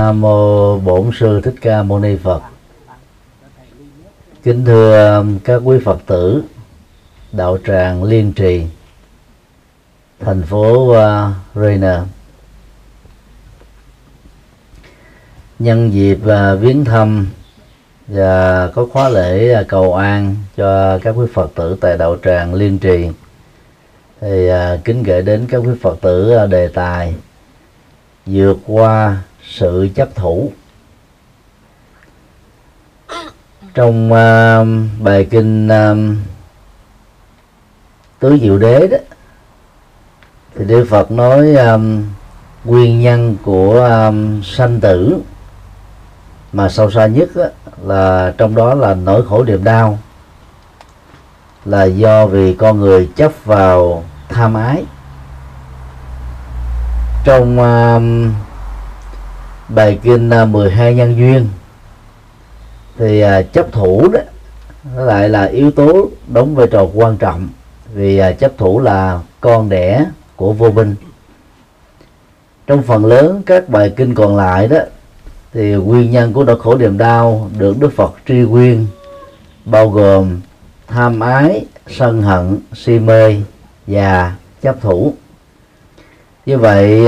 Nam mô Bổn sư Thích Ca Mâu Ni Phật. Kính thưa các quý Phật tử, đạo tràng Liên Trì, thành phố à, uh, Rainer. Nhân dịp à, viếng thăm và có khóa lễ à, cầu an cho các quý Phật tử tại đạo tràng Liên Trì thì kính gửi đến các quý Phật tử đề tài vượt qua sự chấp thủ. Trong uh, bài kinh uh, tứ diệu đế đó thì đức phật nói um, nguyên nhân của um, sanh tử mà sâu xa nhất đó, là trong đó là nỗi khổ niềm đau là do vì con người chấp vào tham ái. Trong uh, bài kinh à, 12 nhân duyên. Thì à, chấp thủ đó nó lại là yếu tố đóng vai trò quan trọng. Vì à, chấp thủ là con đẻ của vô minh. Trong phần lớn các bài kinh còn lại đó thì nguyên nhân của nỗi khổ niềm đau được Đức Phật tri nguyên bao gồm tham ái, sân hận, si mê và chấp thủ. Như vậy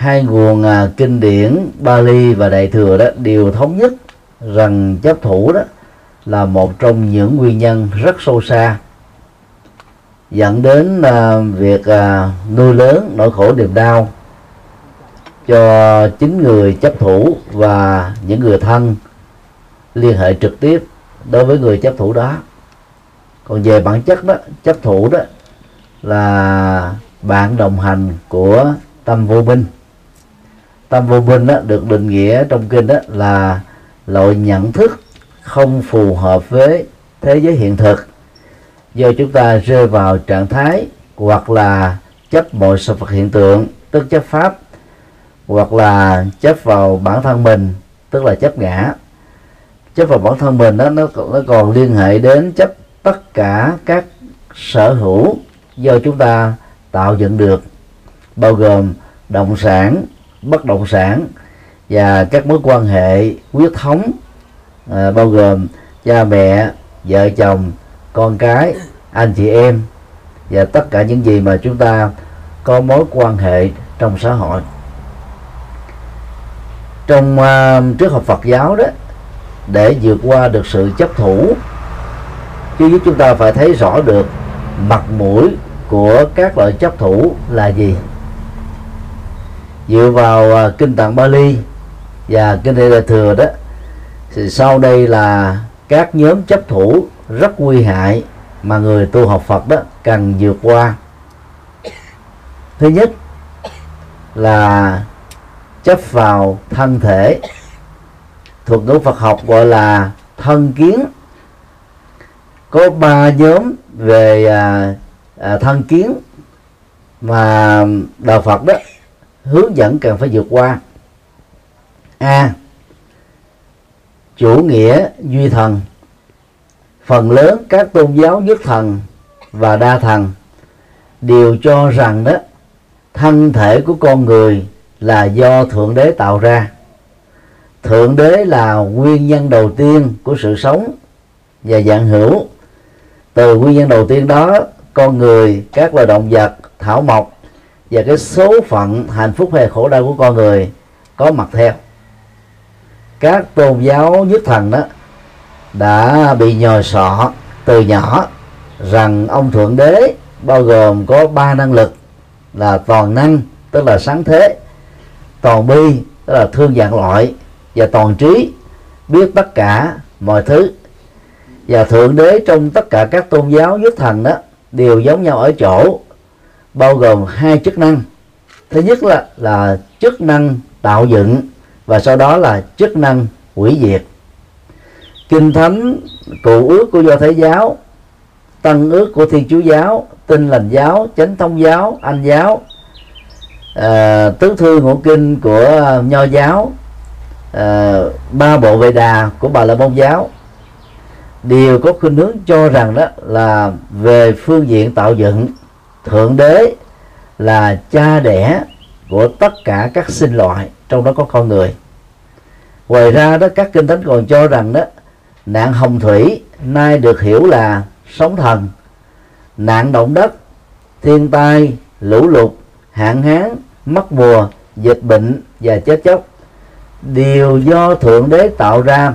hai nguồn à, kinh điển Bali và Đại thừa đó đều thống nhất rằng chấp thủ đó là một trong những nguyên nhân rất sâu xa dẫn đến à, việc à, nuôi lớn nỗi khổ niềm đau cho chính người chấp thủ và những người thân liên hệ trực tiếp đối với người chấp thủ đó. Còn về bản chất đó chấp thủ đó là bạn đồng hành của tâm vô minh tâm vô minh đó được định nghĩa trong kinh đó là loại nhận thức không phù hợp với thế giới hiện thực. Do chúng ta rơi vào trạng thái hoặc là chấp mọi sự vật hiện tượng, tức chấp pháp, hoặc là chấp vào bản thân mình, tức là chấp ngã. Chấp vào bản thân mình đó nó nó còn liên hệ đến chấp tất cả các sở hữu do chúng ta tạo dựng được, bao gồm động sản bất động sản và các mối quan hệ huyết thống à, bao gồm cha mẹ vợ chồng con cái anh chị em và tất cả những gì mà chúng ta có mối quan hệ trong xã hội. Trong à, uh, trước học Phật giáo đó để vượt qua được sự chấp thủ chứ giúp chúng ta phải thấy rõ được mặt mũi của các loại chấp thủ là gì dựa vào uh, kinh tạng Bali và kinh Đại thừa đó thì sau đây là các nhóm chấp thủ rất nguy hại mà người tu học Phật đó cần vượt qua. Thứ nhất là chấp vào thân thể thuật ngữ Phật học gọi là thân kiến. Có ba nhóm về à, à, thân kiến mà đạo Phật đó hướng dẫn cần phải vượt qua. A. Chủ nghĩa duy thần. Phần lớn các tôn giáo nhất thần và đa thần đều cho rằng đó, thân thể của con người là do thượng đế tạo ra. Thượng đế là nguyên nhân đầu tiên của sự sống và dạng hữu. Từ nguyên nhân đầu tiên đó, con người, các loài động vật, thảo mộc và cái số phận hạnh phúc hay khổ đau của con người có mặt theo. Các tôn giáo nhất thần đó đã bị nhồi sọ từ nhỏ rằng ông thượng đế bao gồm có ba năng lực là toàn năng, tức là sáng thế, toàn bi, tức là thương dạng loại, và toàn trí, biết tất cả mọi thứ. Và thượng đế trong tất cả các tôn giáo nhất thần đó đều giống nhau ở chỗ bao gồm hai chức năng. Thứ nhất là là chức năng tạo dựng và sau đó là chức năng hủy diệt. Kinh thánh cụ ước của do thái giáo tăng ước của thiên chúa giáo tinh lành giáo chánh thông giáo anh giáo à, tứ thư ngũ kinh của ờ, nho giáo à, ba bộ vệ đà của bà la môn giáo. Đều có khuynh hướng cho rằng đó là về phương diện tạo dựng thượng đế là cha đẻ của tất cả các sinh loại, trong đó có con người. Ngoài ra đó, các kinh thánh còn cho rằng đó, nạn hồng thủy nay được hiểu là sóng thần, nạn động đất, thiên tai, lũ lụt, hạn hán mất mùa, dịch bệnh và chết chóc. Đều do thượng đế tạo ra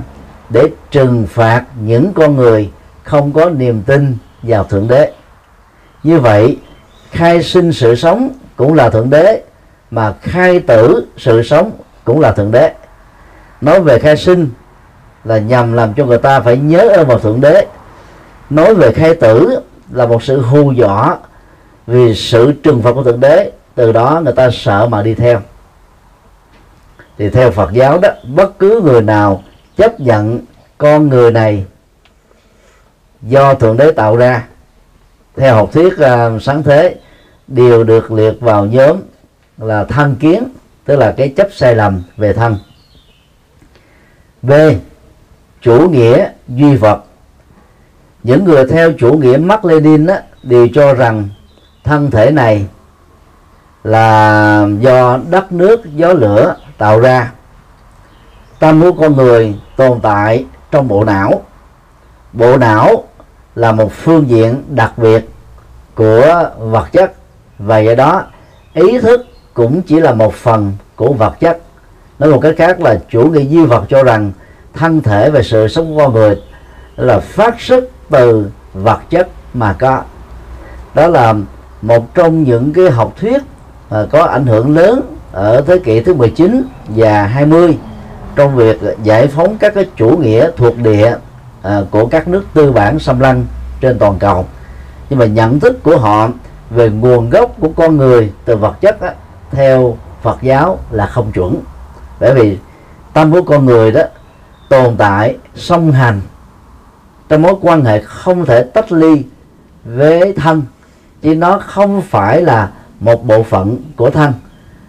để trừng phạt những con người không có niềm tin vào thượng đế. Như vậy khai sinh sự sống cũng là thượng đế mà khai tử sự sống cũng là thượng đế. Nói về khai sinh là nhằm làm cho người ta phải nhớ ơn vào thượng đế. Nói về khai tử là một sự hù dọa vì sự trừng phạt của thượng đế từ đó người ta sợ mà đi theo. Thì theo Phật giáo đó bất cứ người nào chấp nhận con người này do thượng đế tạo ra theo học thuyết uh, sáng thế đều được liệt vào nhóm là thân kiến tức là cái chấp sai lầm về thân. B chủ nghĩa duy vật. Những người theo chủ nghĩa Mark Lenin á, đều cho rằng thân thể này là do đất nước gió lửa tạo ra. Tâm của con người tồn tại trong bộ não. Bộ não là một phương diện đặc biệt của vật chất và do đó ý thức cũng chỉ là một phần của vật chất. Nói một cách khác là chủ nghĩa duy vật cho rằng thân thể và sự sống của con người là phát xuất từ vật chất mà có. Đó là một trong những cái học thuyết mà có ảnh hưởng lớn ở thế kỷ thứ 19 và 20 trong việc giải phóng các cái chủ nghĩa thuộc địa à, của các nước tư bản xâm lăng trên toàn cầu. Nhưng mà nhận thức của họ về nguồn gốc của con người từ vật chất á, theo Phật giáo là không chuẩn. Bởi vì tâm của con người đó tồn tại song hành. Trong mối quan hệ không thể tách ly với thân chứ nó không phải là một bộ phận của thân.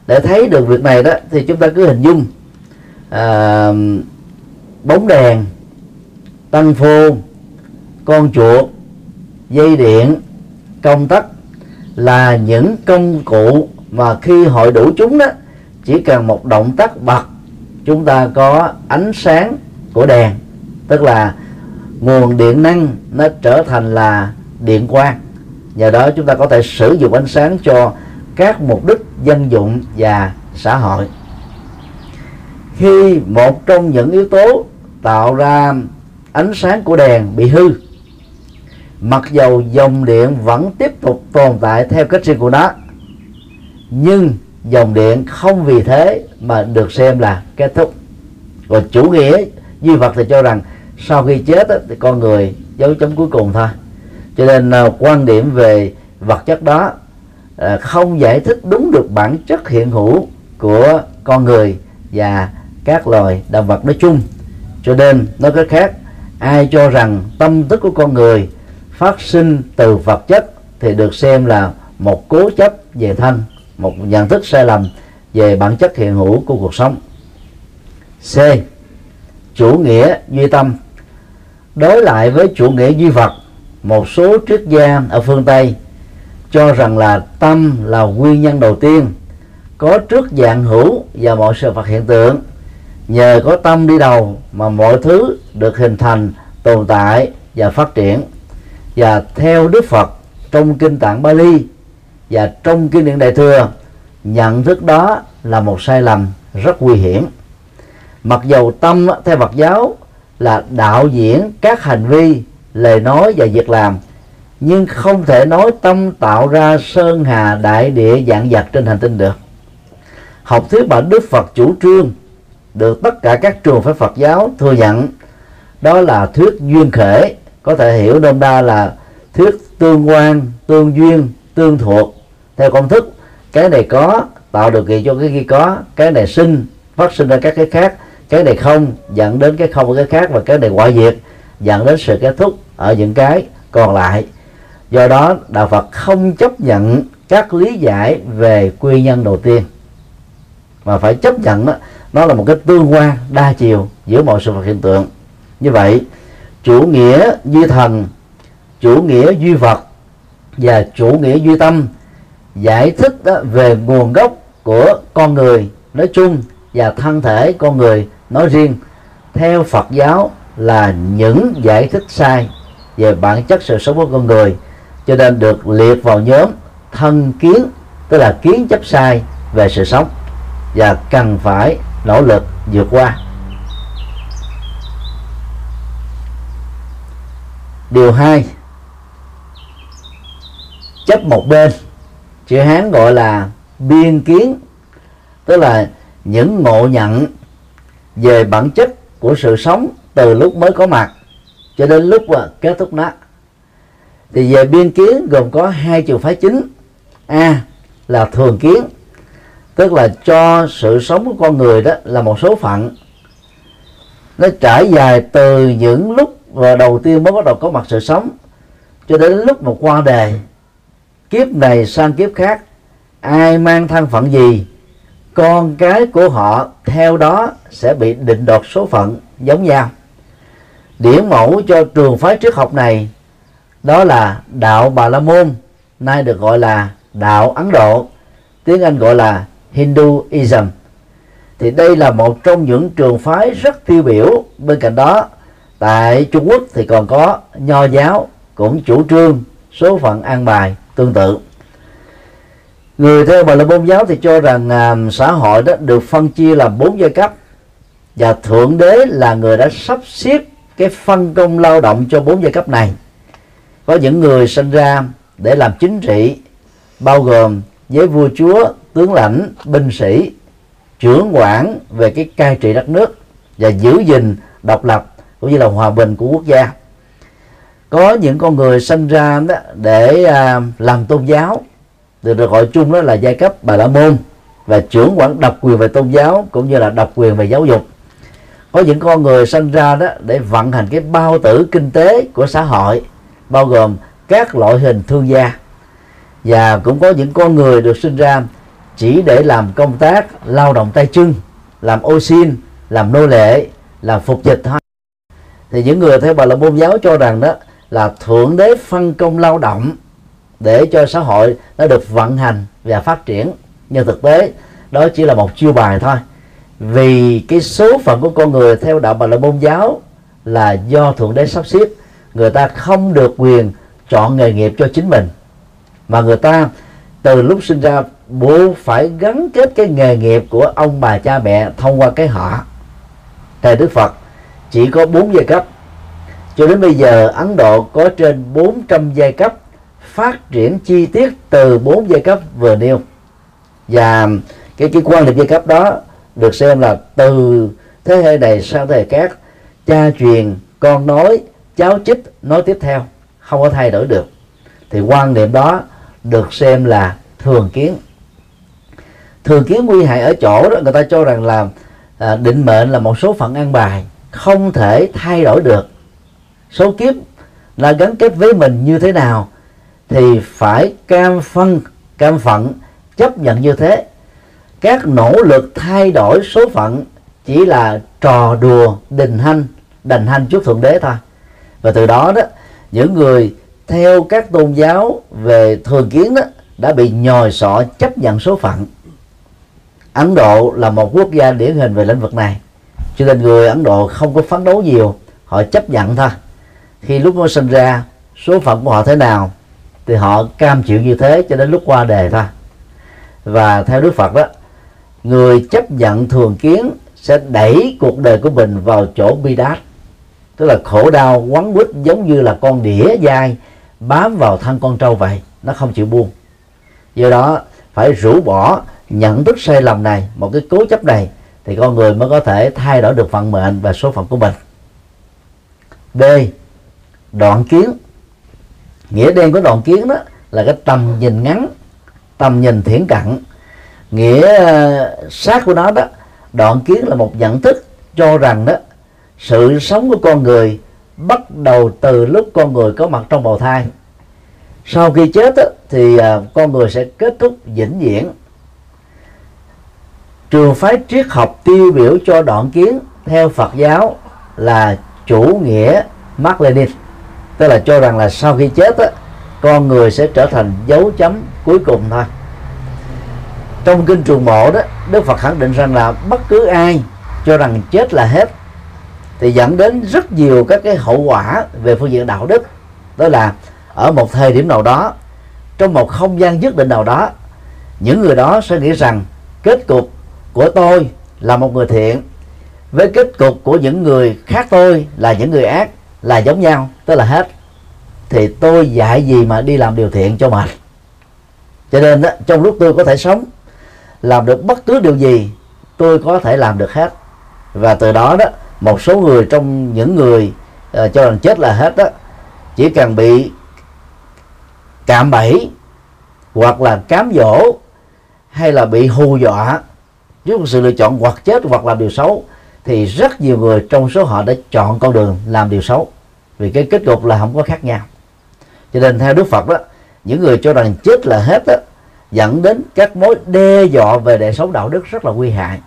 Để thấy được việc này đó thì chúng ta cứ hình dung à, bóng đèn tăng phô con chuột dây điện công tắc là những công cụ mà khi hội đủ chúng đó, chỉ cần một động tác bật, chúng ta có ánh sáng của đèn, tức là nguồn điện năng nó trở thành là điện quang. Nhờ đó chúng ta có thể sử dụng ánh sáng cho các mục đích dân dụng và xã hội. Khi một trong những yếu tố tạo ra ánh sáng của đèn bị hư mặc dầu dòng điện vẫn tiếp tục tồn tại theo cách riêng của nó, nhưng dòng điện không vì thế mà được xem là kết thúc. Còn chủ nghĩa, duy vật thì cho rằng sau khi chết thì con người dấu chấm cuối cùng thôi. Cho nên à, quan điểm về vật chất đó à, không giải thích đúng được bản chất hiện hữu của con người và các loài động vật nói chung. Cho nên, nói cách khác, ai cho rằng tâm thức của con người phát sinh từ vật chất thì được xem là một cố chấp về thân, một nhận thức sai lầm về bản chất hiện hữu của cuộc sống. C. Chủ nghĩa duy tâm. Đối lại với chủ nghĩa duy vật, một số triết gia ở phương tây cho rằng là tâm là nguyên nhân đầu tiên có trước dạng hữu và mọi sự vật hiện tượng. Nhờ có tâm đi đầu mà mọi thứ được hình thành, tồn tại và phát triển và theo đức phật trong kinh tạng bali và trong kinh điển đại thừa, nhận thức đó là một sai lầm rất nguy hiểm. Mặc dầu tâm theo Phật giáo là đạo diễn các hành vi, lời nói và việc làm, nhưng không thể nói tâm tạo ra sơn hà đại địa dạng vật trên hành tinh được. Học thuyết mà Đức Phật chủ trương được tất cả các trường phái Phật giáo thừa nhận, đó là thuyết duyên khể có thể hiểu nôm đa là thuyết tương quan tương duyên tương thuộc. Theo công thức cái này có tạo điều kiện cho cái kia có. Cái này sinh phát sinh ra các cái khác. Cái này không dẫn đến cái không cái khác. Và cái này ngoại diệt dẫn đến sự kết thúc ở những cái còn lại. Do đó đạo phật không chấp nhận các lý giải về quy nhân đầu tiên. Mà phải chấp nhận đó, nó là một cái tương quan đa chiều giữa mọi sự vật hiện tượng. Như vậy chủ nghĩa duy thần, chủ nghĩa duy vật và chủ nghĩa duy tâm. Giải thích đó về nguồn gốc của con người nói chung và thân thể con người nói riêng. Theo Phật giáo là những giải thích sai về bản chất sự sống của con người, cho nên được liệt vào nhóm thân kiến, tức là kiến chấp sai về sự sống, và cần phải nỗ lực vượt qua. Điều hai, chấp một bên. Chữ hán gọi là biên kiến, tức là những ngộ nhận về bản chất của sự sống từ lúc mới có mặt cho đến lúc à, kết thúc nó. Thì về biên kiến gồm có hai trường phái chính. A là thường kiến, tức là cho sự sống của con người đó là một số phận. Nó trải dài từ những lúc và đầu tiên mới bắt đầu có mặt sự sống. Cho đến lúc mà qua đề kiếp này sang kiếp khác, ai mang thân phận gì, con cái của họ theo đó sẽ bị định đoạt số phận giống nhau. Điển mẫu cho trường phái triết học này, đó là đạo bà la môn, nay được gọi là đạo ấn độ, tiếng anh gọi là hinduism. Thì đây là một trong những trường phái rất tiêu biểu bên cạnh đó tại trung quốc thì còn có nho giáo cũng chủ trương số phận an bài tương tự. Người theo bà la môn giáo thì cho rằng à, xã hội đó được phân chia làm bốn giai cấp. Và thượng đế là người đã sắp xếp cái phân công lao động cho bốn giai cấp này. Có những người sinh ra để làm chính trị bao gồm với vua chúa tướng lãnh binh sĩ trưởng quản về cái cai trị đất nước và giữ gìn độc lập cũng như là hòa bình của quốc gia. Có những con người sinh ra đó để à, làm tôn giáo được được gọi chung đó là giai cấp bà la môn và trưởng quản độc quyền về tôn giáo cũng như là độc quyền về giáo dục. Có những con người sinh ra đó để vận hành cái bao tử kinh tế của xã hội bao gồm các loại hình thương gia. Và cũng có những con người được sinh ra chỉ để làm công tác lao động tay chân làm ô xin làm nô lệ làm phục dịch thôi thì những người theo bà la môn giáo cho rằng đó là thượng đế phân công lao động để cho xã hội nó được vận hành và phát triển. Nhưng thực tế, đó chỉ là một chiêu bài thôi. Vì cái số phận của con người theo đạo bà la môn giáo là do thượng đế sắp xếp, người ta không được quyền chọn nghề nghiệp cho chính mình. Mà người ta từ lúc sinh ra buộc phải gắn kết cái nghề nghiệp của ông bà cha mẹ thông qua cái họ. Thầy đức phật chỉ có bốn giai cấp. Cho đến bây giờ ấn độ có trên 400 giai cấp phát triển chi tiết từ bốn giai cấp vừa nêu. Và cái cái quan niệm giai cấp đó được xem là từ thế hệ này sang thế hệ khác cha truyền con nói cháu chích nói tiếp theo không có thay đổi được. Thì quan niệm đó được xem là thường kiến. Thường kiến nguy hại ở chỗ đó người ta cho rằng là à, định mệnh là một số phận an bài không thể thay đổi được. Số kiếp là gắn kết với mình như thế nào thì phải cam phân, cam phận, chấp nhận như thế. Các nỗ lực thay đổi số phận chỉ là trò đùa, đình hanh, đành hanh trước thượng đế thôi. Và từ đó đó, những người theo các tôn giáo về thường kiến đó đã bị nhòi sọ chấp nhận số phận. Ấn Độ là một quốc gia điển hình về lĩnh vực này cho nên người Ấn Độ không có phấn đấu nhiều, họ chấp nhận thôi. Khi lúc nó sinh ra, số phận của họ thế nào, thì họ cam chịu như thế cho đến lúc qua đề thôi. Và theo Đức Phật đó, người chấp nhận thường kiến sẽ đẩy cuộc đời của mình vào chỗ bi đát. Tức là khổ đau, quấn quýt giống như là con đĩa dai bám vào thân con trâu vậy, nó không chịu buông. Do đó, phải rũ bỏ nhận thức sai lầm này, một cái cố chấp này thì con người mới có thể thay đổi được vận mệnh và số phận của mình. B đoạn kiến. Nghĩa đen của đoạn kiến đó là cái tầm nhìn ngắn tầm nhìn thiển cận. Nghĩa ờ, sát của nó đó đoạn kiến là một nhận thức cho rằng đó sự sống của con người bắt đầu từ lúc con người có mặt trong bào thai. Sau khi chết đó, thì ờ, con người sẽ kết thúc vĩnh viễn trường phái triết học tiêu biểu cho đoạn kiến theo Phật giáo là chủ nghĩa Mark Lenin tức là cho rằng là sau khi chết á, con người sẽ trở thành dấu chấm cuối cùng thôi. Trong kinh trường Mộ đó Đức Phật khẳng định rằng là bất cứ ai cho rằng chết là hết thì dẫn đến rất nhiều các cái hậu quả về phương diện đạo đức. Đó là ở một thời điểm nào đó trong một không gian nhất định nào đó những người đó sẽ nghĩ rằng kết cục của tôi là một người thiện với kết cục của những người khác tôi là những người ác là giống nhau tức là hết. Thì tôi dạy gì mà đi làm điều thiện cho mệt? Cho nên đó, trong lúc tôi có thể sống làm được bất cứ điều gì tôi có thể làm được hết. Và từ đó đó một số người trong những người uh, cho rằng chết là hết đó chỉ cần bị cạm bẫy hoặc là cám dỗ hay là bị hù dọa trước sự lựa chọn hoặc chết hoặc làm điều xấu thì rất nhiều người trong số họ đã chọn con đường làm điều xấu. Vì cái kết cục là không có khác nhau. Cho nên theo đức phật đó những người cho rằng chết là hết đó dẫn đến các mối đe dọa về đời sống đạo đức rất là nguy hại.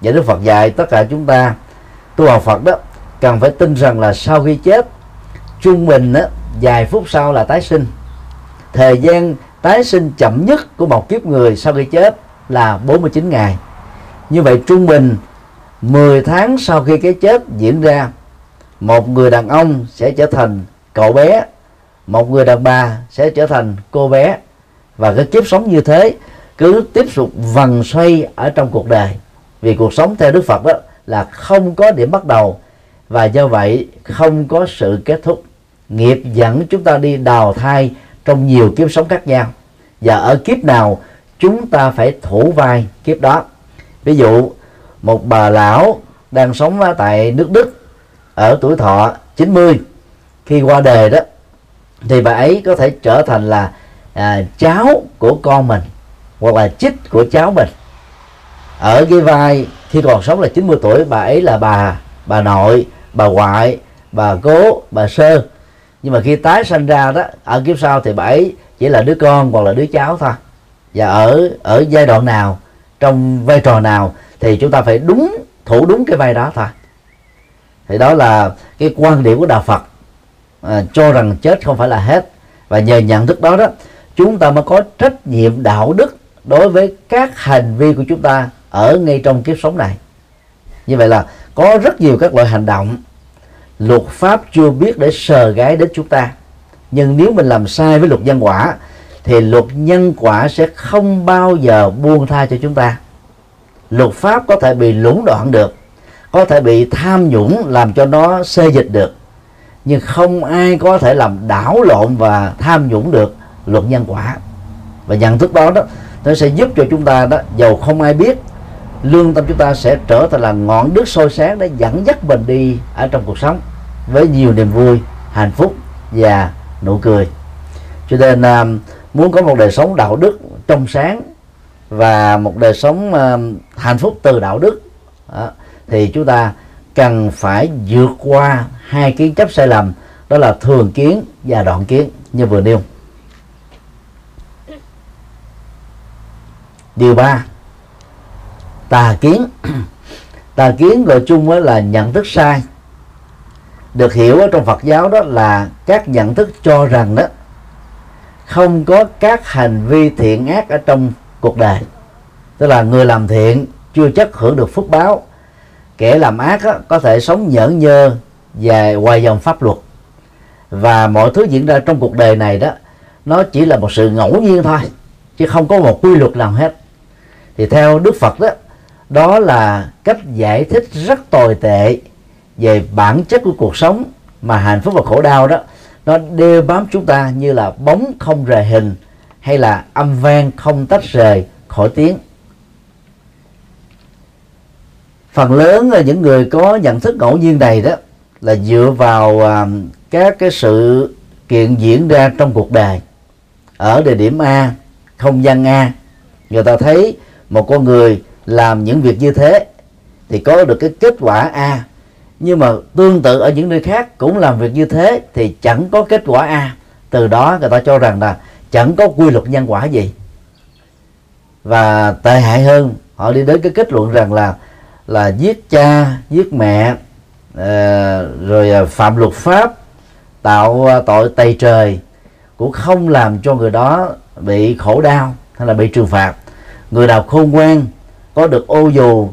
Và đức phật dạy tất cả chúng ta tu học phật đó cần phải tin rằng là sau khi chết trung bình đó, vài phút sau là tái sinh. Thời gian tái sinh chậm nhất của một kiếp người sau khi chết là 49 ngày như vậy trung bình 10 tháng sau khi cái chết diễn ra, một người đàn ông sẽ trở thành cậu bé, một người đàn bà sẽ trở thành cô bé. Và cái kiếp sống như thế cứ tiếp tục vần xoay ở trong cuộc đời. Vì cuộc sống theo đức phật đó là không có điểm bắt đầu, và do vậy không có sự kết thúc. Nghiệp dẫn chúng ta đi đào thai trong nhiều kiếp sống khác nhau. Và ở kiếp nào chúng ta phải thủ vai kiếp đó ví dụ một bà lão đang sống tại nước Đức ở tuổi thọ 90 khi qua đời đó thì bà ấy có thể trở thành là à, cháu của con mình hoặc là chích của cháu mình. Ở cái vai khi còn sống là 90 tuổi bà ấy là bà bà nội bà ngoại bà cố bà sơ. Nhưng mà khi tái sanh ra đó ở kiếp sau thì bà ấy chỉ là đứa con hoặc là đứa cháu thôi. Và ở ở giai đoạn nào trong vai trò nào thì chúng ta phải đúng thủ đúng cái vai đó thôi. Thì đó là cái quan điểm của đạo Phật à, cho rằng chết không phải là hết. Và nhờ nhận thức đó đó chúng ta mới có trách nhiệm đạo đức đối với các hành vi của chúng ta ở ngay trong kiếp sống này. Như vậy là có rất nhiều các loại hành động luật pháp chưa biết để sờ gái đến chúng ta. Nhưng nếu mình làm sai với luật nhân quả thì luật nhân quả sẽ không bao giờ buông tha cho chúng ta. Luật pháp có thể bị lũng đoạn được, có thể bị tham nhũng làm cho nó xê dịch được, nhưng không ai có thể làm đảo lộn và tham nhũng được luật nhân quả. Và nhận thức đó đó, nó sẽ giúp cho chúng ta đó, dầu không ai biết, lương tâm chúng ta sẽ trở thành là ngọn đuốc sôi sáng để dẫn dắt mình đi ở trong cuộc sống với nhiều niềm vui, hạnh phúc và nụ cười. Cho nên um, muốn có một đời sống đạo đức trong sáng và một đời sống hạnh phúc từ đạo đức thì chúng ta cần phải vượt qua hai kiến chấp sai lầm, đó là thường kiến và đoạn kiến như vừa nêu. Điều ba, tà kiến. Tà kiến gọi chung là nhận thức sai. Được hiểu ở trong Phật giáo đó là các nhận thức cho rằng đó không có các hành vi thiện ác ở trong cuộc đời. Tức là người làm thiện chưa chắc hưởng được phúc báo. Kẻ làm ác á, có thể sống nhẫn nhơ và ngoài dòng pháp luật. Và mọi thứ diễn ra trong cuộc đời này đó nó chỉ là một sự ngẫu nhiên thôi chứ không có một quy luật nào hết. Thì theo đức phật đó đó là cách giải thích rất tồi tệ về bản chất của cuộc sống mà hạnh phúc và khổ đau đó nó đeo bám chúng ta như là bóng không rời hình hay là âm vang không tách rời khỏi tiếng. Phần lớn là những người có nhận thức ngẫu nhiên này đó là dựa vào à, các cái sự kiện diễn ra trong cuộc đời. Ở địa điểm A, không gian A, người ta thấy một con người làm những việc như thế thì có được cái kết quả A nhưng mà tương tự ở những nơi khác cũng làm việc như thế thì chẳng có kết quả A. Từ đó người ta cho rằng là chẳng có quy luật nhân quả gì. Và tệ hại hơn họ đi đến cái kết luận rằng là là giết cha giết mẹ uh, rồi ờ, phạm luật pháp tạo ờ, tội tày trời cũng không làm cho người đó bị khổ đau hay là bị trừng phạt. Người nào khôn ngoan có được ô dù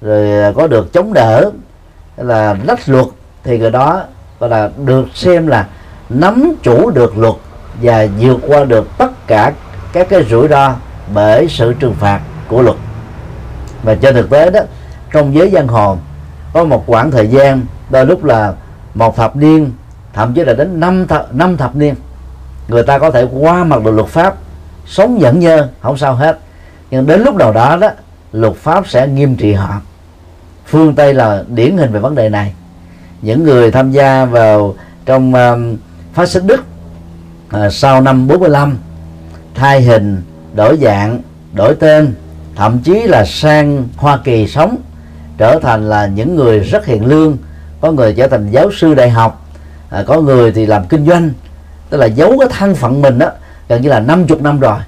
rồi có được chống đỡ là lách luật thì người đó gọi là được xem là nắm chủ được luật và vượt qua được tất cả các cái rủi ro bởi sự trừng phạt của luật. Và trên thực tế đó trong giới giang hồ có một khoảng thời gian đôi lúc là một thập niên thậm chí là đến năm thập, năm thập niên người ta có thể qua mặt được luật pháp sống nhẫn nhơ không sao hết. Nhưng đến lúc nào đó đó luật pháp sẽ nghiêm trị họ phương tây là điển hình về vấn đề này. Những người tham gia vào trong um, phát xít đức uh, sau năm 45 thay hình đổi dạng đổi tên thậm chí là sang Hoa Kỳ sống trở thành là những người rất hiền lương. Có người trở thành giáo sư đại học à, có người thì làm kinh doanh. Tức là giấu cái thân phận mình đó gần như là 50 năm rồi.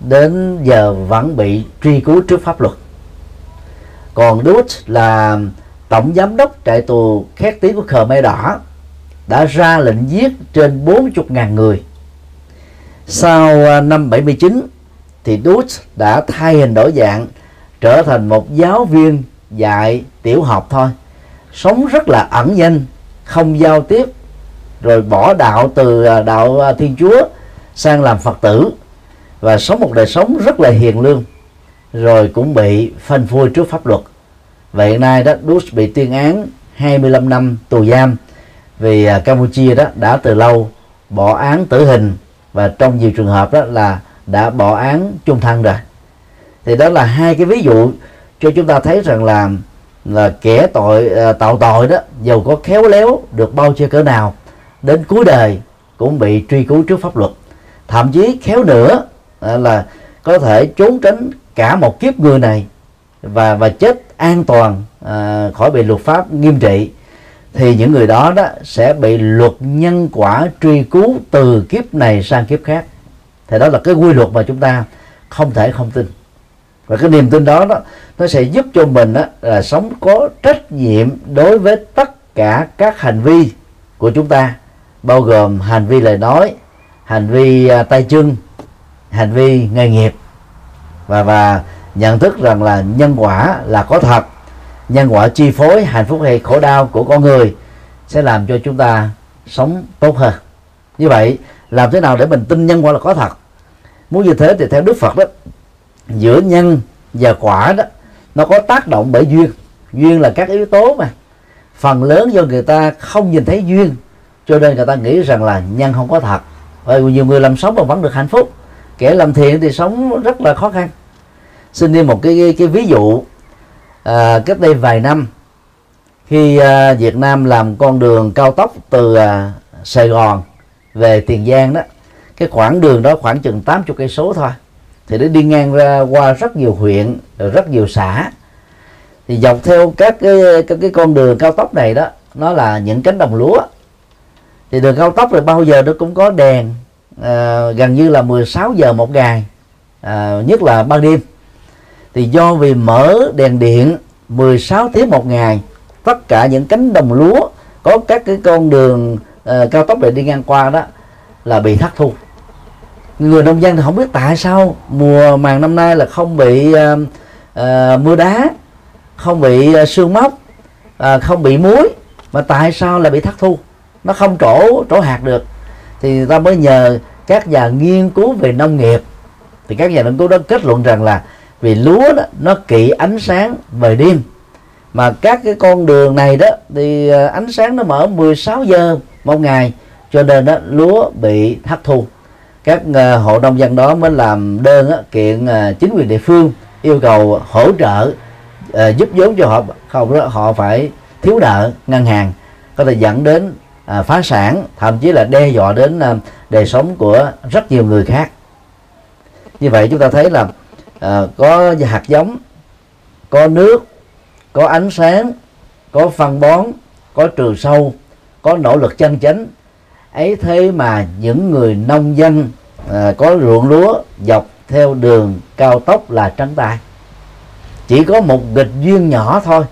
Đến giờ vẫn bị truy cứu trước pháp luật còn Dutch là tổng giám đốc trại tù khét tiếng của Khmer Đỏ, đã ra lệnh giết trên 40.000 người. Sau à, năm 79 thì Dutch đã thay hình đổi dạng, trở thành một giáo viên dạy tiểu học thôi. Sống rất là ẩn danh, không giao tiếp, rồi bỏ đạo từ à, đạo à, thiên chúa sang làm phật tử. Và sống một đời sống rất là hiền lương rồi cũng bị phanh phui trước pháp luật. Vậy hiện nay đó Bush bị tuyên án 25 năm tù giam vì à, Campuchia đó đã từ lâu bỏ án tử hình và trong nhiều trường hợp đó là đã bỏ án chung thân rồi. Thì đó là hai cái ví dụ cho chúng ta thấy rằng là là kẻ tội à, tạo tội đó, dầu có khéo léo được bao che cỡ nào, đến cuối đời cũng bị truy cứu trước pháp luật. Thậm chí khéo nữa à, là có thể trốn tránh cả một kiếp người này và và chết an toàn à, khỏi bị luật pháp nghiêm trị thì những người đó đó sẽ bị luật nhân quả truy cứu từ kiếp này sang kiếp khác. Thì đó là cái quy luật mà chúng ta không thể không tin. Và cái niềm tin đó đó nó sẽ giúp cho mình đó, là sống có trách nhiệm đối với tất cả các hành vi của chúng ta bao gồm hành vi lời nói hành vi à, tay chân hành vi nghề nghiệp và và nhận thức rằng là nhân quả là có thật. Nhân quả chi phối hạnh phúc hay khổ đau của con người sẽ làm cho chúng ta sống tốt hơn. Như vậy, làm thế nào để mình tin nhân quả là có thật? Muốn như thế thì theo đức phật đó, giữa nhân và quả đó, nó có tác động bởi duyên. Duyên là các yếu tố mà. Phần lớn do người ta không nhìn thấy duyên, cho nên người ta nghĩ rằng là nhân không có thật. Bởi nhiều người làm sống mà vẫn được hạnh phúc. Kẻ làm thiện thì sống rất là khó khăn xin đi một cái cái, cái ví dụ. À, cách đây vài năm khi à, Việt Nam làm con đường cao tốc từ à, Sài Gòn về Tiền Giang đó cái khoảng đường đó khoảng chừng 80 cây số thôi. Thì nó đi ngang ra qua rất nhiều huyện rất nhiều xã. Thì dọc theo các cái các cái con đường cao tốc này đó nó là những cánh đồng lúa. Thì đường cao tốc rồi bao giờ nó cũng có đèn à, gần như là 16 giờ một ngày à, nhất là ban đêm thì do vì mở đèn điện 16 tiếng một ngày tất cả những cánh đồng lúa có các cái con đường uh, cao tốc để đi ngang qua đó là bị thất thu. Người nông dân thì không biết tại sao mùa màng năm nay là không bị uh, uh, mưa đá không bị uh, sương móc uh, không bị muối mà tại sao lại bị thất thu? Nó không trổ trổ hạt được. Thì người ta mới nhờ các nhà nghiên cứu về nông nghiệp. Thì các nhà nghiên cứu đó kết luận rằng là vì lúa đó nó kỵ ánh sáng về đêm. Mà các cái con đường này đó thì ờ, ánh sáng nó mở 16 giờ một ngày cho nên đó lúa bị thất thu. Các uh, hộ nông dân đó mới làm đơn uh, kiện uh, chính quyền địa phương yêu cầu hỗ trợ uh, giúp vốn cho họ không đó họ phải thiếu nợ ngân hàng có thể dẫn đến uh, phá sản thậm chí là đe dọa đến uh, đời sống của rất nhiều người khác. Như vậy chúng ta thấy là à, có hạt giống có nước có ánh sáng có phân bón có trừ sâu có nỗ lực chân chánh. Ấy thế mà những người nông dân à, có ruộng lúa dọc theo đường cao tốc là trắng tay. Chỉ có một nghịch duyên nhỏ thôi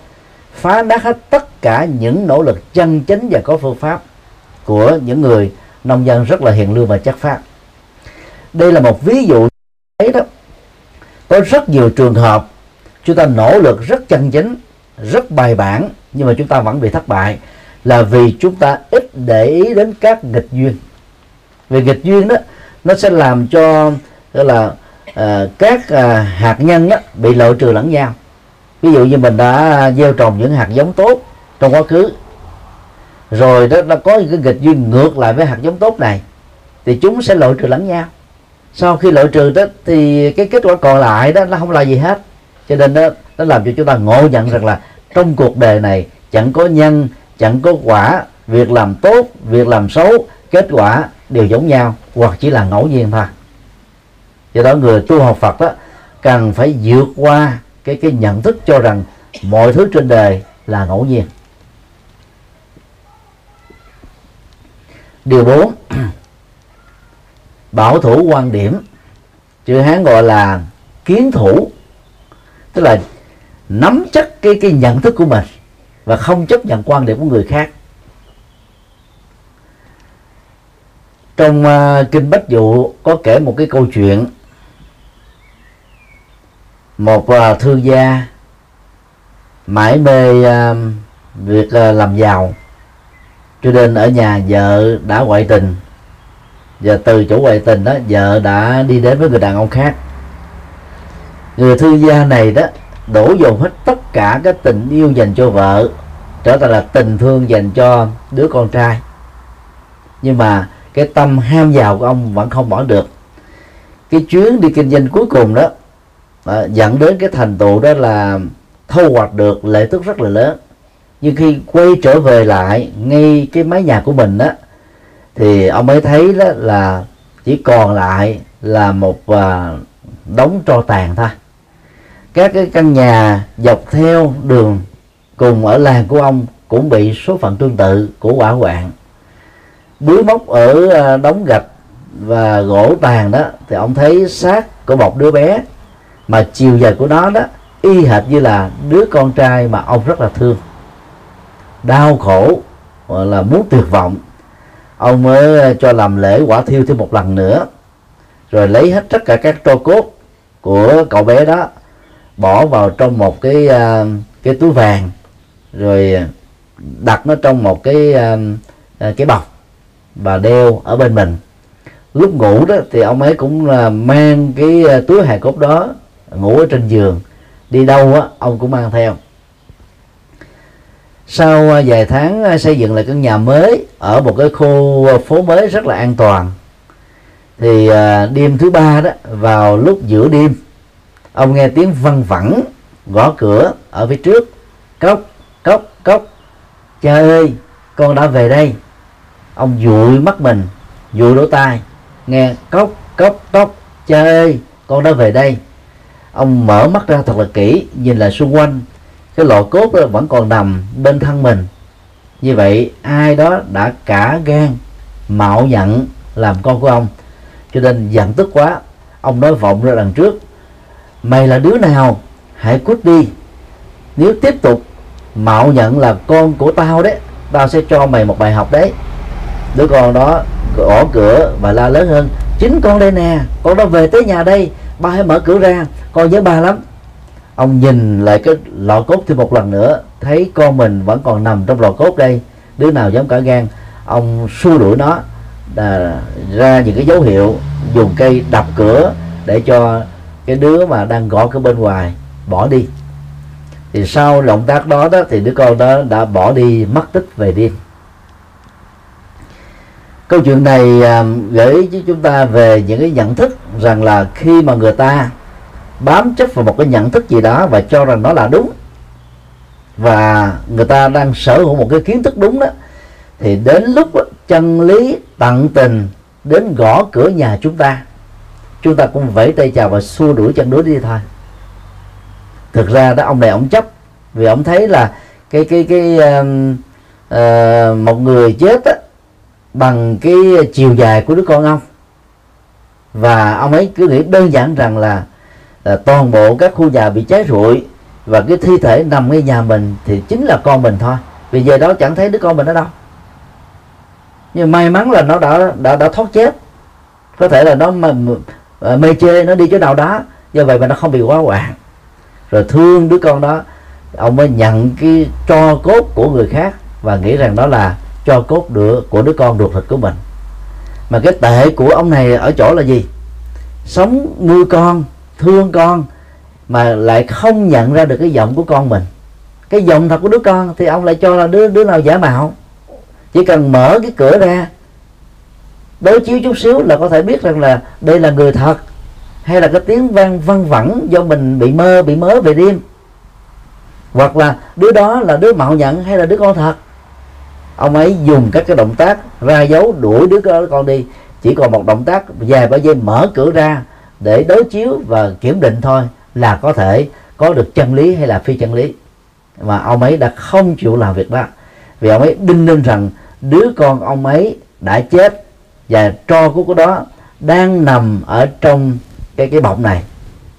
phá nát hết tất cả những nỗ lực chân chính và có phương pháp của những người nông dân rất là hiền lương và chất phát đây là một ví dụ ấy đó có rất nhiều trường hợp chúng ta nỗ lực rất chân chính rất bài bản nhưng mà chúng ta vẫn bị thất bại là vì chúng ta ít để ý đến các nghịch duyên. Vì nghịch duyên đó nó sẽ làm cho gọi là uh, các uh, hạt nhân đó bị loại trừ lẫn nhau. Ví dụ như mình đã gieo trồng những hạt giống tốt trong quá khứ rồi đó nó có những cái nghịch duyên ngược lại với hạt giống tốt này thì chúng sẽ loại trừ lẫn nhau sau khi loại trừ đó, thì cái kết quả còn lại đó nó không là gì hết. Cho nên đó, nó làm cho chúng ta ngộ nhận rằng là trong cuộc đời này chẳng có nhân, chẳng có quả. Việc làm tốt, việc làm xấu, kết quả đều giống nhau, hoặc chỉ là ngẫu nhiên thôi. Do đó người tu học Phật đó, cần phải vượt qua cái cái nhận thức cho rằng mọi thứ trên đời là ngẫu nhiên. Điều 4 bảo thủ quan điểm. Chữ hán gọi là kiến thủ. Tức là nắm chắc cái cái nhận thức của mình và không chấp nhận quan điểm của người khác. Trong uh, kinh bách dụ có kể một cái câu chuyện. Một à, uh, thương gia mãi mê uh, việc uh, làm giàu. Cho nên ở nhà vợ đã ngoại tình và từ chỗ ngoại tình đó vợ đã đi đến với người đàn ông khác. Người thương gia này đó đổ dồn hết tất cả cái tình yêu dành cho vợ trở thành là tình thương dành cho đứa con trai. Nhưng mà cái tâm ham giàu của ông vẫn không bỏ được. Cái chuyến đi kinh doanh cuối cùng đó à, dẫn đến cái thành tựu đó là thu hoạch được lợi tức rất là lớn. Nhưng khi quay trở về lại ngay cái mái nhà của mình đó thì ông ấy thấy đó là chỉ còn lại là một uh, đống tro tàn thôi. Các cái căn nhà dọc theo đường cùng ở làng của ông cũng bị số phận tương tự của quả hoạn. Bướu mốc ở à, đống gạch và gỗ tàn đó thì ông thấy xác của một đứa bé mà chiều dài của nó đó y hệt như là đứa con trai mà ông rất là thương. Đau khổ gọi là muốn tuyệt vọng ông mới ờ, cho làm lễ quả thiêu thêm một lần nữa. Rồi lấy hết tất cả các tro cốt của cậu bé đó, bỏ vào trong một cái ờ, cái túi vàng, rồi ờ, đặt nó trong một cái cái bọc và đeo ở bên mình. Lúc ngủ đó thì ông ấy cũng là mang cái túi hài cốt đó ngủ ở trên giường. Đi đâu á, ông cũng mang theo sau à, vài tháng à, xây dựng lại căn nhà mới ở một cái khu à, phố mới rất là an toàn, thì đêm thứ ba đó, vào lúc giữa đêm, ông nghe tiếng văng vẳng, gõ cửa ở phía trước. Cốc cốc cốc, cha ơi, con đã về đây. Ông dụi mắt mình, dụi lỗ tai, nghe cốc cốc cốc, cha ơi, con đã về đây. Ông mở mắt ra thật là kỹ, nhìn lại xung quanh cái lọ cốt đó vẫn còn nằm bên thân mình. Như vậy, ai đó đã cả gan, mạo nhận làm con của ông. Cho nên giận tức quá, ông nói vọng ra đằng trước, mày là đứa nào? Hãy cút đi. Nếu tiếp tục mạo nhận là con của tao đấy, tao sẽ cho mày một bài học đấy. Đứa con đó gõ cửa và la lớn hơn, chính con đây nè, con đó về tới nhà đây, ba hãy mở cửa ra, con nhớ ba lắm ông nhìn lại cái lọ cốt thêm một lần nữa thấy con mình vẫn còn nằm trong lọ cốt đây. Đứa nào dám cả gan ông xua đuổi nó à, ra những cái dấu hiệu dùng cây đập cửa để cho cái đứa mà đang gõ cửa bên ngoài bỏ đi. Thì sau động tác đó đó thì đứa con đó đã bỏ đi mất tích về đêm. Câu chuyện này à, gửi cho chúng ta về những cái nhận thức rằng là khi mà người ta bám chấp vào một cái nhận thức gì đó và cho rằng nó là đúng. Và người ta đang sở hữu một cái kiến thức đúng đó thì đến lúc chân lý tận tình đến gõ cửa nhà chúng ta chúng ta cũng vẫy tay chào và xua đuổi chân đối đi thôi. Thực ra đó ông này ông chấp vì ông thấy là cái cái cái uh, uh, một người chết á, bằng cái chiều dài của đứa con ông. Và ông ấy cứ nghĩ đơn giản rằng là, Ờ, toàn bộ các khu nhà bị cháy rụi và cái thi thể nằm ngay nhà mình thì chính là con mình thôi. Vì giờ đó chẳng thấy đứa con mình ở đâu. Nhưng may mắn là nó đã đã đã thoát chết. Có thể là nó mà mà ờ, mê chê, nó đi chỗ nào đó. Do vậy mà nó không bị quá hoạn rồi thương đứa con đó, ông mới nhận cái cho cốt của người khác và nghĩ rằng đó là cho cốt đứa, của đứa con ruột thịt của mình. Mà cái tệ của ông này ở chỗ là gì? Sống nuôi con thương con mà lại không nhận ra được cái giọng của con mình. Cái giọng thật của đứa con thì ông lại cho là đứa đứa nào giả mạo. Chỉ cần mở cái cửa ra, đối chiếu chút xíu là có thể biết rằng là đây là người thật, hay là cái tiếng vang văng vẳng do mình bị mơ, bị mớ về đêm hoặc là đứa đó là đứa mạo nhận hay là đứa con thật. Ông ấy dùng các cái động tác ra dấu đuổi đứa con đi. Chỉ còn một động tác vài ba giây mở cửa ra để đối chiếu và kiểm định thôi là có thể có được chân lý hay là phi chân lý. Mà ông ấy đã không chịu làm việc đó. Vì ông ấy đinh ninh rằng đứa con ông ấy đã chết và tro của cái đó đang nằm ở trong cái cái bọc này.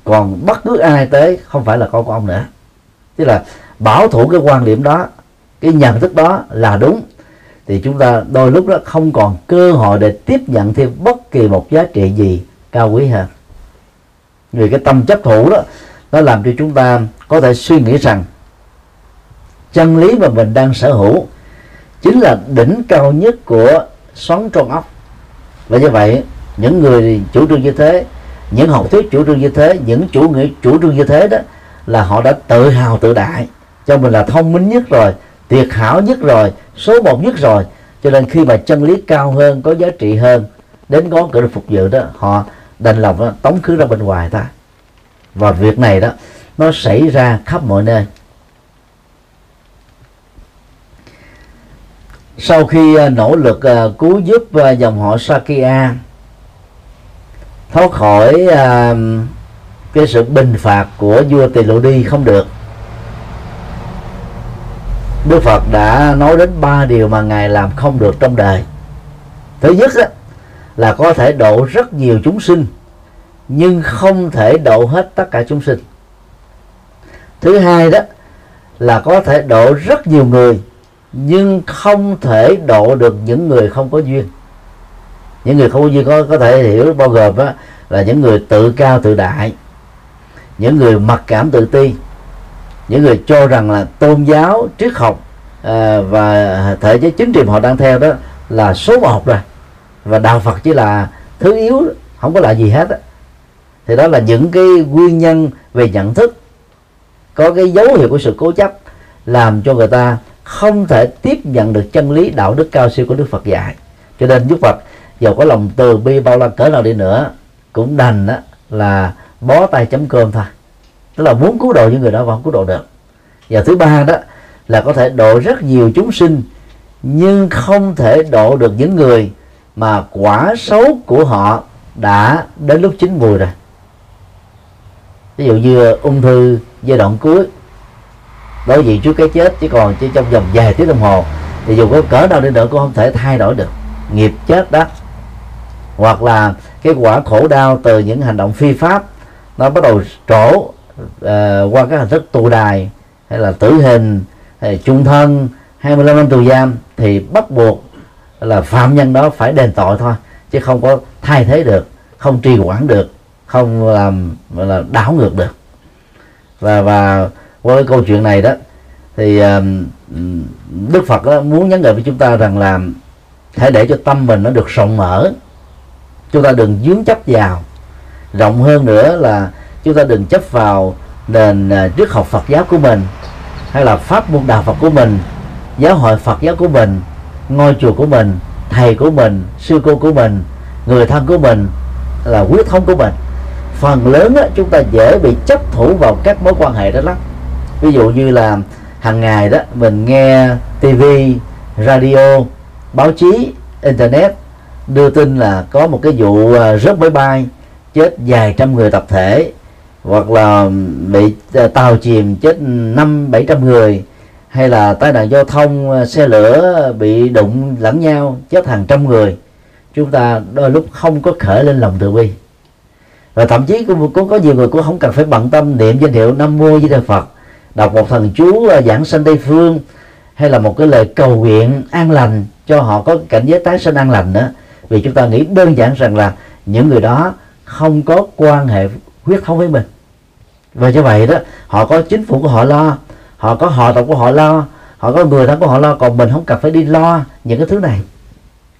Còn bất cứ ai tới không phải là con của ông nữa. Tức là bảo thủ cái quan điểm đó, cái nhận thức đó là đúng. Thì chúng ta đôi lúc đó không còn cơ hội để tiếp nhận thêm bất kỳ một giá trị gì cao quý hơn vì cái tâm chấp thủ đó, nó làm cho chúng ta có thể suy nghĩ rằng, chân lý mà mình đang sở hữu chính là đỉnh cao nhất của xoắn trong óc. Và như vậy, những người chủ trương như thế, những học thuyết chủ trương như thế, những chủ nghĩa chủ trương như thế đó là họ đã tự hào tự đại. Cho mình là thông minh nhất rồi, tuyệt hảo nhất rồi, số một nhất rồi. Cho nên khi mà chân lý cao hơn, có giá trị hơn, đến có cửa phục vụ đó, họ đành lòng đó, tống khứ ra bên ngoài ta. Và việc này đó nó xảy ra khắp mọi nơi. Sau khi à, nỗ lực à, cứu giúp à, dòng họ Sakya thoát khỏi cái sự bình phạt của vua Tỳ Lộ Đi không được Đức Phật đã nói đến ba điều mà ngài làm không được trong đời. Thứ nhất đó, là có thể độ rất nhiều chúng sinh nhưng không thể độ hết tất cả chúng sinh. Thứ hai đó là có thể độ rất nhiều người nhưng không thể độ được những người không có duyên. Những người không có duyên có có thể hiểu bao gồm đó, là những người tự cao tự đại những người mặc cảm tự ti những người cho rằng là tôn giáo triết học à, và thể chế chính trị họ đang theo đó là số một rồi và đạo Phật chỉ là thứ yếu, không có là gì hết thì đó là những cái nguyên nhân về nhận thức. Có cái dấu hiệu của sự cố chấp làm cho người ta không thể tiếp nhận được chân lý đạo đức cao siêu của Đức Phật dạy. Cho nên Đức Phật dầu có lòng từ bi bao la cỡ nào đi nữa, cũng đành đó là bó tay chấm cơm thôi. Tức là muốn cứu độ những người đó vẫn không cứu độ được. Và thứ ba đó là có thể độ rất nhiều chúng sinh, nhưng không thể độ được những người mà quả xấu của họ đã đến lúc chín mùi rồi. Ví dụ như ung thư giai đoạn cuối đối diện trước cái chết chỉ còn chỉ trong vòng vài tiếng đồng hồ thì dù có cỡ nào đi nữa cũng không thể thay đổi được. Nghiệp chết đó. Hoặc là cái quả khổ đau từ những hành động phi pháp nó bắt đầu trổ uh, qua các hình thức tù đài hay là tử hình hay chung thân 25 năm tù giam thì bắt buộc là phạm nhân đó phải đền tội thôi chứ không có thay thế được không trì quản được không làm là đảo ngược được. Và và qua cái câu chuyện này đó thì Đức Phật đó, muốn nhắn gửi với chúng ta rằng là hãy để cho tâm mình nó được rộng mở chúng ta đừng dướng chấp vào. Rộng hơn nữa là chúng ta đừng chấp vào nền à, triết học Phật giáo của mình hay là pháp môn đạo Phật của mình giáo hội Phật giáo của mình ngôi chùa của mình thầy của mình sư cô của mình người thân của mình là quyết thống của mình. Phần lớn á, chúng ta dễ bị chấp thủ vào các mối quan hệ đó lắm. Ví dụ như là hàng ngày đó mình nghe TV radio báo chí internet đưa tin là có một cái vụ à, rớt máy bay chết vài trăm người tập thể hoặc là bị à, tàu chìm chết năm bảy trăm người hay là tai nạn giao thông ờ, xe lửa bị đụng lẫn nhau chết hàng trăm người chúng ta đôi lúc không có khởi lên lòng từ bi. Và thậm chí cũng, cũng có nhiều người cũng không cần phải bận tâm niệm danh hiệu nam mô di đà phật đọc một thần chú ờ, giảng sanh tây phương hay là một cái lời cầu nguyện an lành cho họ có cảnh giới tái sinh an lành nữa. Vì chúng ta nghĩ đơn giản rằng là những người đó không có quan hệ huyết thống với mình. Và như vậy đó họ có chính phủ của họ lo họ có họ tộc của họ lo, họ có người thân của họ lo, còn mình không cần phải đi lo những cái thứ này.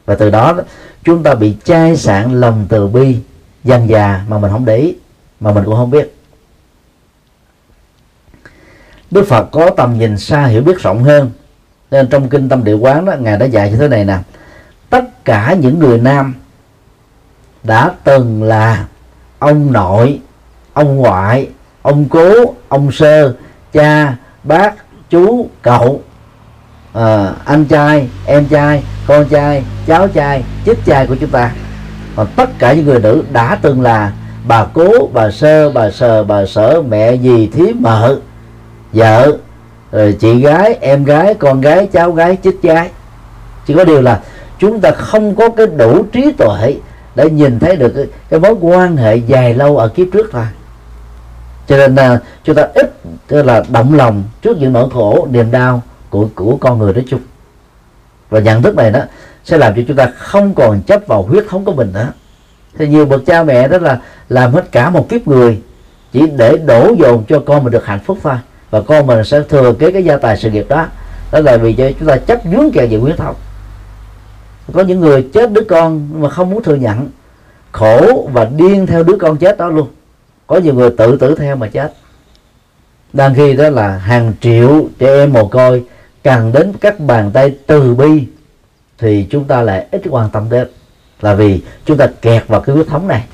Và từ đó, chúng ta bị chai sạn lòng từ bi dần già mà mình không để ý, mà mình cũng không biết. Đức Phật có tầm nhìn xa hiểu biết rộng hơn, nên trong kinh tâm địa quán đó, ngài đã dạy như thế này nè. Tất cả những người nam đã từng là ông nội, ông ngoại, ông cố, ông sơ, cha bác chú cậu à, anh trai em trai con trai cháu trai chết trai của chúng ta. Còn tất cả những người nữ đã từng là bà cố bà sơ bà sờ bà sở mẹ gì thím mợ vợ rồi chị gái em gái con gái cháu gái chết gái. Chỉ có điều là chúng ta không có cái đủ trí tuệ để nhìn thấy được cái, cái mối quan hệ dài lâu ở kiếp trước thôi cho nên là chúng ta ít, tức là động lòng trước những nỗi khổ, niềm đau của của con người nói chung. Và nhận thức này đó sẽ làm cho chúng ta không còn chấp vào huyết thống của mình nữa. Thì nhiều bậc cha mẹ đó là làm hết cả một kiếp người chỉ để đổ dồn cho con mình được hạnh phúc thôi. Và con mình sẽ thừa kế cái gia tài sự nghiệp đó. Đó là vì cho chúng ta chấp vướng kẹo về huyết thống. Có những người chết đứa con mà không muốn thừa nhận khổ và điên theo đứa con chết đó luôn có nhiều người tự tử theo mà chết. Đang khi đó là hàng triệu trẻ em mồ côi cần đến các bàn tay từ bi thì chúng ta lại ít quan tâm đến. Là vì chúng ta kẹt vào cái huyết thống này.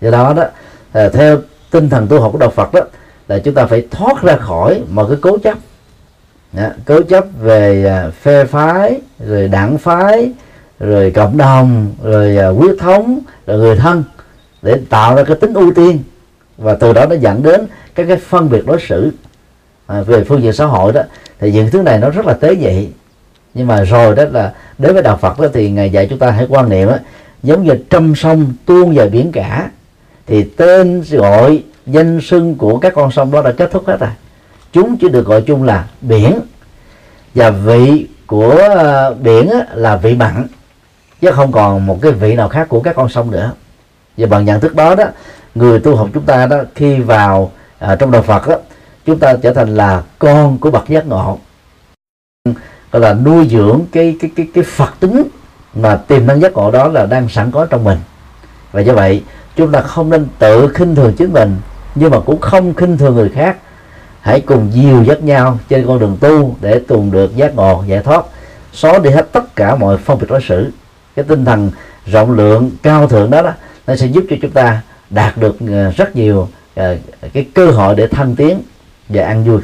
Do đó đó à, theo tinh thần tu học của đạo Phật đó là chúng ta phải thoát ra khỏi một cái cố chấp. Đó, cố chấp về à, phe phái rồi đảng phái rồi cộng đồng rồi à, huyết thống rồi người thân để tạo ra cái tính ưu tiên. Và từ đó nó dẫn đến các cái phân biệt đối xử à, về phương diện xã hội đó. Thì những thứ này nó rất là tế nhị. Nhưng mà rồi đó là đối với đạo Phật đó thì ngài dạy chúng ta hãy quan niệm đó, giống như trăm sông tuôn vào biển cả thì tên gọi danh xưng của các con sông đó đã kết thúc hết rồi. Chúng chỉ được gọi chung là biển. Và vị của à, biển là vị mặn chứ không còn một cái vị nào khác của các con sông nữa và bằng nhận thức đó đó người tu học chúng ta đó khi vào à, trong đạo Phật đó chúng ta trở thành là con của bậc giác ngộ. Gọi là nuôi dưỡng cái cái cái cái Phật tính mà tiềm năng giác ngộ đó là đang sẵn có trong mình. Và do vậy chúng ta không nên tự khinh thường chính mình nhưng mà cũng không khinh thường người khác. Hãy cùng dìu dắt nhau trên con đường tu để cùng được giác ngộ giải thoát xóa đi hết tất cả mọi phong biệt đối xử. Cái tinh thần rộng lượng cao thượng đó, đó nó sẽ giúp cho chúng ta đạt được ờ, rất nhiều ờ, cái cơ hội để thăng tiến và ăn vui.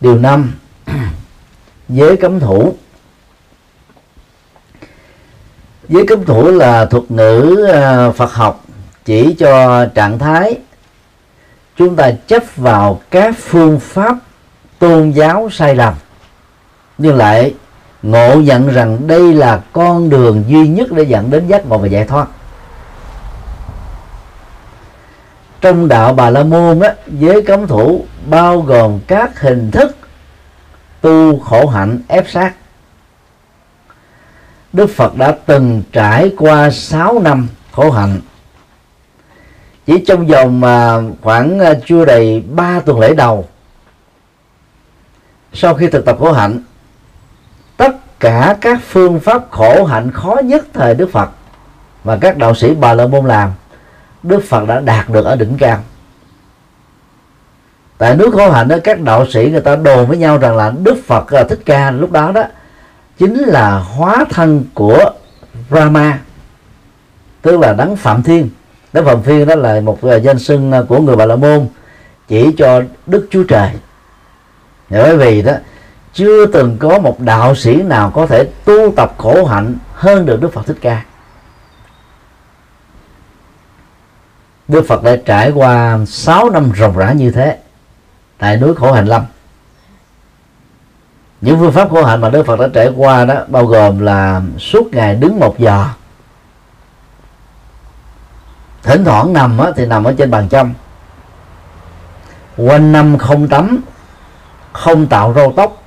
Điều năm, giới cấm thủ. Giới cấm thủ là thuật ngữ ờ, Phật học chỉ cho trạng thái chúng ta chấp vào các phương pháp tôn giáo sai lầm, nhưng lại ngộ nhận rằng đây là con đường duy nhất để dẫn đến giác ngộ và giải thoát. Trong đạo bà la môn á, giới cấm thủ bao gồm các hình thức tu khổ hạnh ép sát. Đức Phật đã từng trải qua 6 năm khổ hạnh. Chỉ trong vòng mà khoảng à, chưa đầy 3 tuần lễ đầu sau khi thực tập khổ hạnh tất cả các phương pháp khổ hạnh khó nhất thời Đức Phật và các đạo sĩ Bà La Môn làm, Đức Phật đã đạt được ở đỉnh cao. Tại nước khổ hạnh đó, các đạo sĩ người ta đồn với nhau rằng là Đức Phật là Thích Ca lúc đó đó, chính là hóa thân của Brahma tức là đấng Phạm Thiên. Đấng Phạm Thiên đó là một à, danh xưng à, của người Bà La Môn, chỉ cho Đức Chúa Trời. Bởi vì đó chưa từng có một đạo sĩ nào có thể tu tập khổ hạnh hơn được Đức Phật Thích Ca. Đức Phật đã trải qua 6 năm ròng rã như thế tại núi khổ hạnh lâm. Những phương pháp khổ hạnh mà Đức Phật đã trải qua đó bao gồm là suốt ngày đứng một giờ thỉnh thoảng nằm á, thì nằm ở trên bàn châm quanh năm không tắm không tạo râu tóc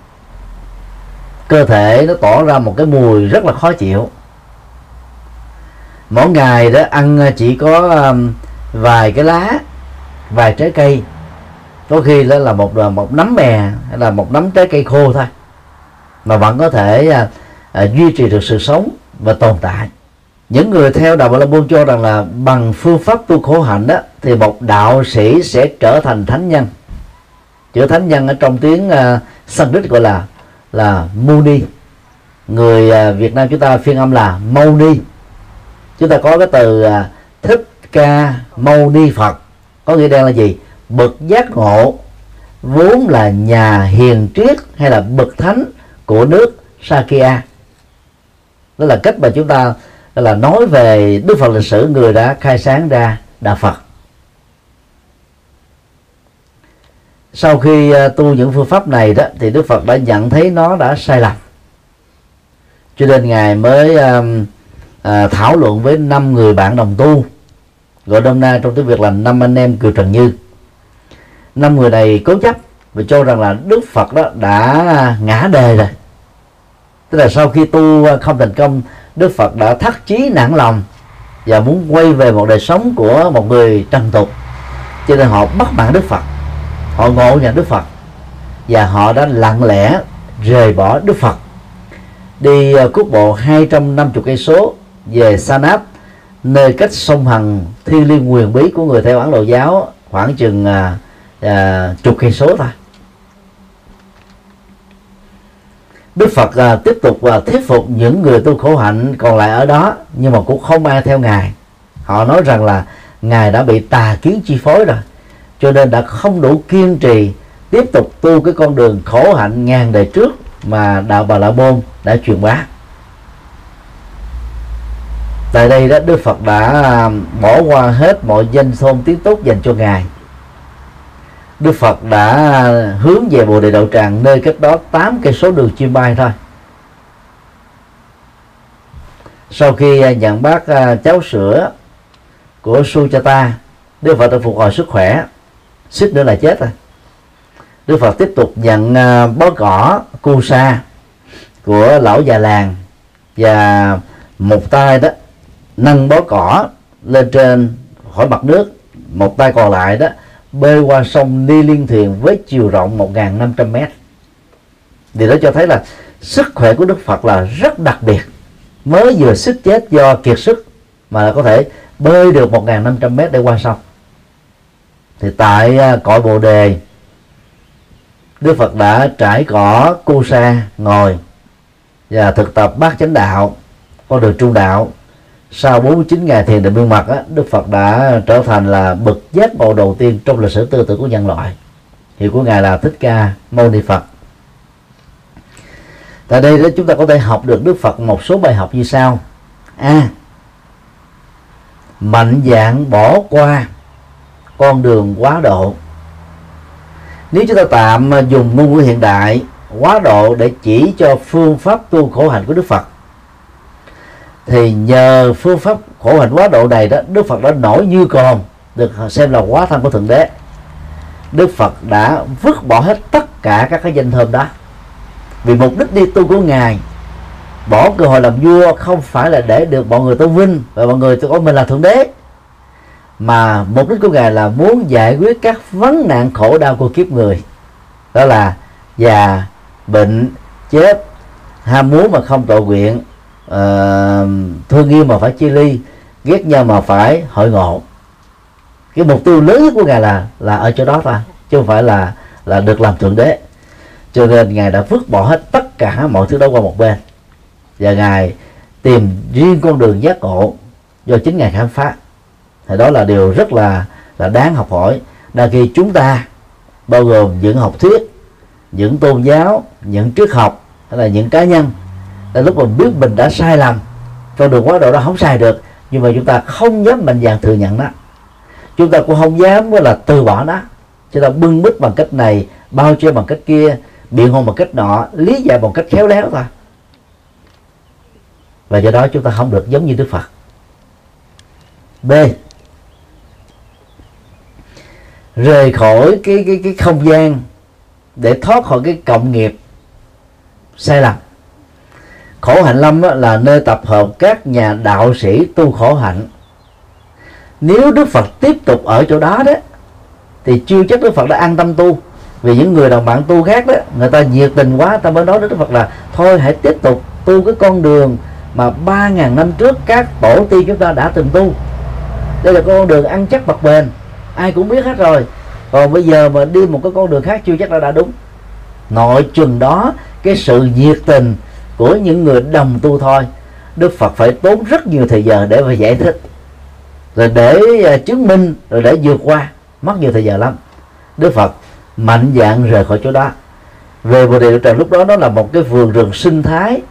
cơ thể nó tỏ ra một cái mùi rất là khó chịu. Mỗi ngày đó ăn à, chỉ có à, vài cái lá vài trái cây. Có khi đó là một à, một nắm mè hay là một nắm trái cây khô thôi. Mà vẫn có thể à, à, duy trì được sự sống và tồn tại. Những người theo đạo Bà La Môn cho rằng là bằng phương pháp tu khổ hạnh đó thì một đạo sĩ sẽ trở thành thánh nhân. Chữ thánh nhân ở trong tiếng à, Sanskrit gọi là là Muni người à, Việt Nam chúng ta phiên âm là Mâu Ni. Chúng ta có cái từ à, thích ca Mâu Ni Phật. Có nghĩa đen là gì? Bậc giác ngộ, vốn là nhà hiền triết hay là bậc thánh của nước Sakya. Đó là cách mà chúng ta là nói về Đức Phật lịch sử người đã khai sáng ra đạo Phật. Sau khi à, tu những phương pháp này đó thì Đức Phật đã nhận thấy nó đã sai lầm. Cho nên ngài mới um, à, thảo luận với năm người bạn đồng tu. Gọi đông na trong tiếng Việt là năm anh em Kiều Trần Như. Năm người này cố chấp và cho rằng là Đức Phật đó đã ngã đề rồi. Tức là sau khi tu à, không thành công Đức Phật đã thắt chí nản lòng và muốn quay về một đời sống của một người trần tục. Cho nên họ bắt mạng Đức Phật họ ngộ nhận Đức Phật. Và họ đã lặng lẽ rời bỏ Đức Phật. Đi uh, quốc bộ 250 cây số về Sanat nơi cách sông Hằng thiên liên quyền bí của người theo Ấn Độ giáo khoảng chừng à, à, chục cây số thôi. Đức Phật à, tiếp tục à, thuyết phục những người tu khổ hạnh còn lại ở đó nhưng mà cũng không ai theo ngài. Họ nói rằng là ngài đã bị tà kiến chi phối rồi cho nên đã không đủ kiên trì tiếp tục tu cái con đường khổ hạnh ngàn đời trước mà đạo bà la môn đã truyền bá. Tại đây đó, đức phật đã à, bỏ qua hết mọi danh xôn tiếng tốt dành cho ngài. Đức Phật đã à, hướng về Bồ Đề Đậu Tràng nơi cách đó 8 cây số đường chim bay thôi. Sau khi à, nhận bác cháo cháu sữa của Sujata Đức Phật đã phục hồi sức khỏe suýt nữa là chết rồi. Đức Phật tiếp tục nhận à, bó cỏ cu sa của lão già làng và một tay đó nâng bó cỏ lên trên khỏi mặt nước, một tay còn lại đó bơi qua sông đi liên thuyền với chiều rộng 1.500 mét. Điều đó cho thấy là sức khỏe của Đức Phật là rất đặc biệt. Mới vừa sức chết do kiệt sức mà có thể bơi được 1.500 mét để qua sông thì tại à, cõi bồ đề Đức Phật đã trải cỏ cu sa ngồi và thực tập bát chánh đạo con đường trung đạo. Sau 49 ngày thiền định biên mật á, Đức Phật đã trở thành là bậc giác ngộ đầu tiên trong lịch sử tư tưởng của nhân loại. Hiệu của ngài là Thích Ca Mâu Ni Phật. Tại đây đó chúng ta có thể học được Đức Phật một số bài học như sau. A. À, mạnh dạng bỏ qua con đường quá độ. Nếu chúng ta tạm dùng ngôn ngữ hiện đại, quá độ để chỉ cho phương pháp tu khổ hạnh của Đức Phật, thì nhờ phương pháp khổ hạnh quá độ này đó, Đức Phật đã nổi như còn được xem là quá thân của thượng đế. Đức Phật đã vứt bỏ hết tất cả các cái danh thơm đó. Vì mục đích đi tu của ngài, bỏ cơ hội làm vua không phải là để được mọi người tôn vinh và mọi người coi mình là thượng đế mà mục đích của ngài là muốn giải quyết các vấn nạn khổ đau của kiếp người. Đó là già bệnh chết ham muốn mà không tội nguyện uh, thương yêu mà phải chia ly ghét nhau mà phải hội ngộ. Cái mục tiêu lớn nhất của ngài là là ở chỗ đó thôi chứ không phải là là được làm thượng đế. Cho nên ngài đã vứt bỏ hết tất cả mọi thứ đó qua một bên. Và ngài tìm riêng con đường giác ngộ do chính ngài khám phá thì đó là điều rất là là đáng học hỏi. Là khi chúng ta bao gồm những học thuyết, những tôn giáo, những triết học hay là những cá nhân, là lúc mình biết mình đã sai lầm, con đường quá độ đó không sai được, nhưng mà chúng ta không dám mạnh dạn thừa nhận đó chúng ta cũng không dám là, từ bỏ nó. Chúng ta bưng bít bằng cách này, bao che bằng cách kia, biện hộ bằng cách nọ, lý giải bằng cách khéo léo thôi. Và do đó chúng ta không được giống như đức phật. B rời khỏi cái cái cái không gian để thoát khỏi cái cộng nghiệp sai lầm. Khổ hạnh lâm là nơi tập hợp các nhà đạo sĩ tu khổ hạnh. Nếu đức phật tiếp tục ở chỗ đó đó, thì chưa chắc đức phật đã an tâm tu. Vì những người đồng bạn tu khác đó, người ta nhiệt tình quá ta mới nói với đức phật là, thôi hãy tiếp tục tu cái con đường mà ba ngàn năm trước các tổ tiên chúng ta đã từng tu. Đây là con đường ăn chắc bậc bền ai cũng biết hết rồi. Còn bây giờ mà đi một cái con đường khác chưa chắc đã đã đúng. Nội chừng đó, cái sự nhiệt tình của những người đồng tu thôi. Đức phật phải tốn rất nhiều thời giờ để mà giải thích. Rồi để à, chứng minh, rồi để vượt qua. Mất nhiều thời giờ lắm. Đức phật mạnh dạng rời khỏi chỗ đó. Về bồ đề trần, lúc đó nó là một cái vườn rừng sinh thái,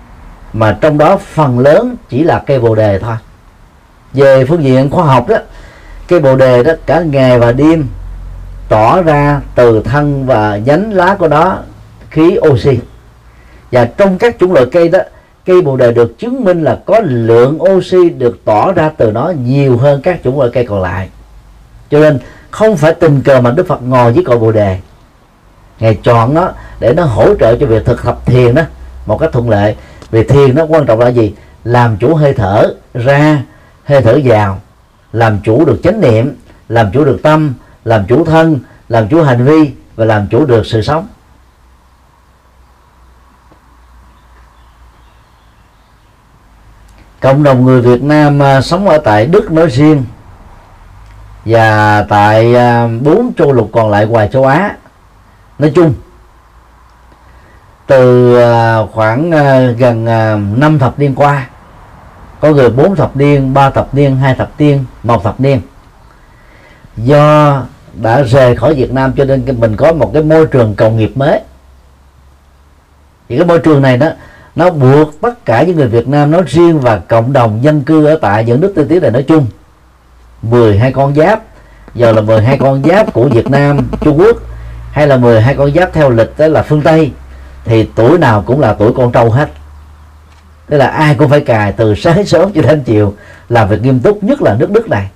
mà trong đó phần lớn chỉ là cây bồ đề thôi. Về phương diện khoa học đó cái bồ đề đó cả ngày và đêm tỏ ra từ thân và nhánh lá của nó khí oxy. Và trong các chủng loại cây đó, cây bồ đề được chứng minh là có lượng oxy được tỏ ra từ nó nhiều hơn các chủng loại cây còn lại. Cho nên không phải tình cờ mà đức phật ngồi với cội bồ đề. Ngài chọn nó để nó hỗ trợ cho việc thực tập thiền đó, một cách thuận lợi. Vì thiền nó quan trọng là gì? Làm chủ hơi thở ra, hơi thở vào làm chủ được chánh niệm, làm chủ được tâm, làm chủ thân, làm chủ hành vi và làm chủ được sự sống. Cộng đồng người Việt Nam à, sống ở tại Đức nói riêng và tại à, bốn châu lục còn lại ngoài châu Á nói chung. Từ à, khoảng gần năm thập niên qua có người bốn thập niên, ba thập niên, hai thập niên, một thập niên. Do đã rời khỏi Việt Nam cho nên mình có một cái môi trường công nghiệp mới. Thì cái môi trường này đó, nó buộc tất cả những người Việt Nam nói riêng và cộng đồng dân cư ở tại những nước tiên tiến này nói chung. 12 con giáp, giờ là 12 con giáp của Việt Nam, Trung Quốc, hay là 12 con giáp theo lịch đó là phương Tây, thì tuổi nào cũng là tuổi con trâu hết tức là ai cũng phải cài từ sáng sớm cho đến chiều. Làm việc nghiêm túc, nhất là nước Đức này.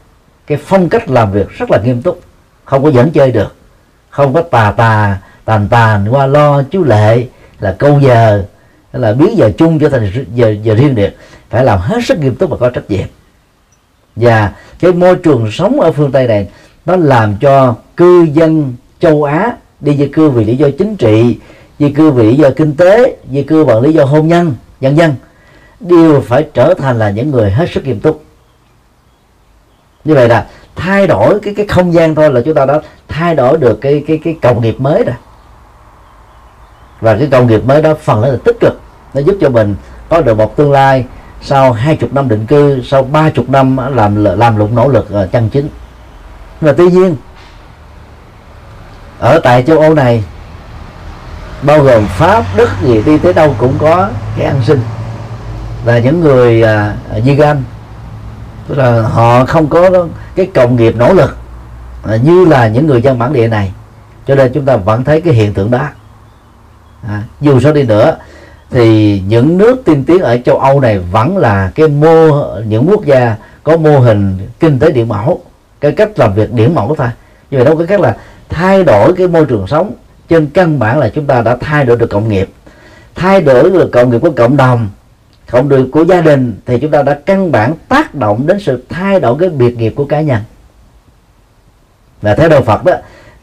Cái phong cách làm việc rất là nghiêm túc. Không có dẫn chơi được. Không có tà tà, tàn tàn, qua lo, chú lệ, là câu giờ là biến giờ chung trở thành giờ giờ riêng biệt. Phải làm hết sức nghiêm túc và có trách nhiệm. Và cái môi trường sống ở phương tây này, nó làm cho cư dân châu á đi di cư vì lý do chính trị di cư vì lý do kinh tế di cư bằng lý do hôn nhân nhân dân đều phải trở thành là những người hết sức nghiêm túc. Như vậy là thay đổi cái cái không gian thôi là chúng ta đã thay đổi được cái cái cái công nghiệp mới rồi. Và cái công nghiệp mới đó phần lớn là tích cực. Nó giúp cho mình có được một tương lai sau hai chục năm định cư, sau ba chục năm làm làm lụng nỗ lực ờ, chân chính. Và tuy nhiên, ở tại châu Âu này, bao gồm Pháp, Đức gì đi tới đâu cũng có cái ăn sinh là những người à, uh, vegan tức là họ không có cái công nghiệp nỗ lực à, như là những người dân bản địa này. Cho nên chúng ta vẫn thấy cái hiện tượng đó. À, dù sao đi nữa thì những nước tiên tiến ở châu Âu này vẫn là cái mô những quốc gia có mô hình kinh tế điện mẫu cái cách làm việc điển mẫu thôi. Như vậy đâu có cách là thay đổi cái môi trường sống. Trên căn bản là chúng ta đã thay đổi được cộng nghiệp. Thay đổi được cộng nghiệp của cộng đồng cộng được của gia đình thì chúng ta đã căn bản tác động đến sự thay đổi cái biệt nghiệp của cá nhân. Và theo đạo Phật đó,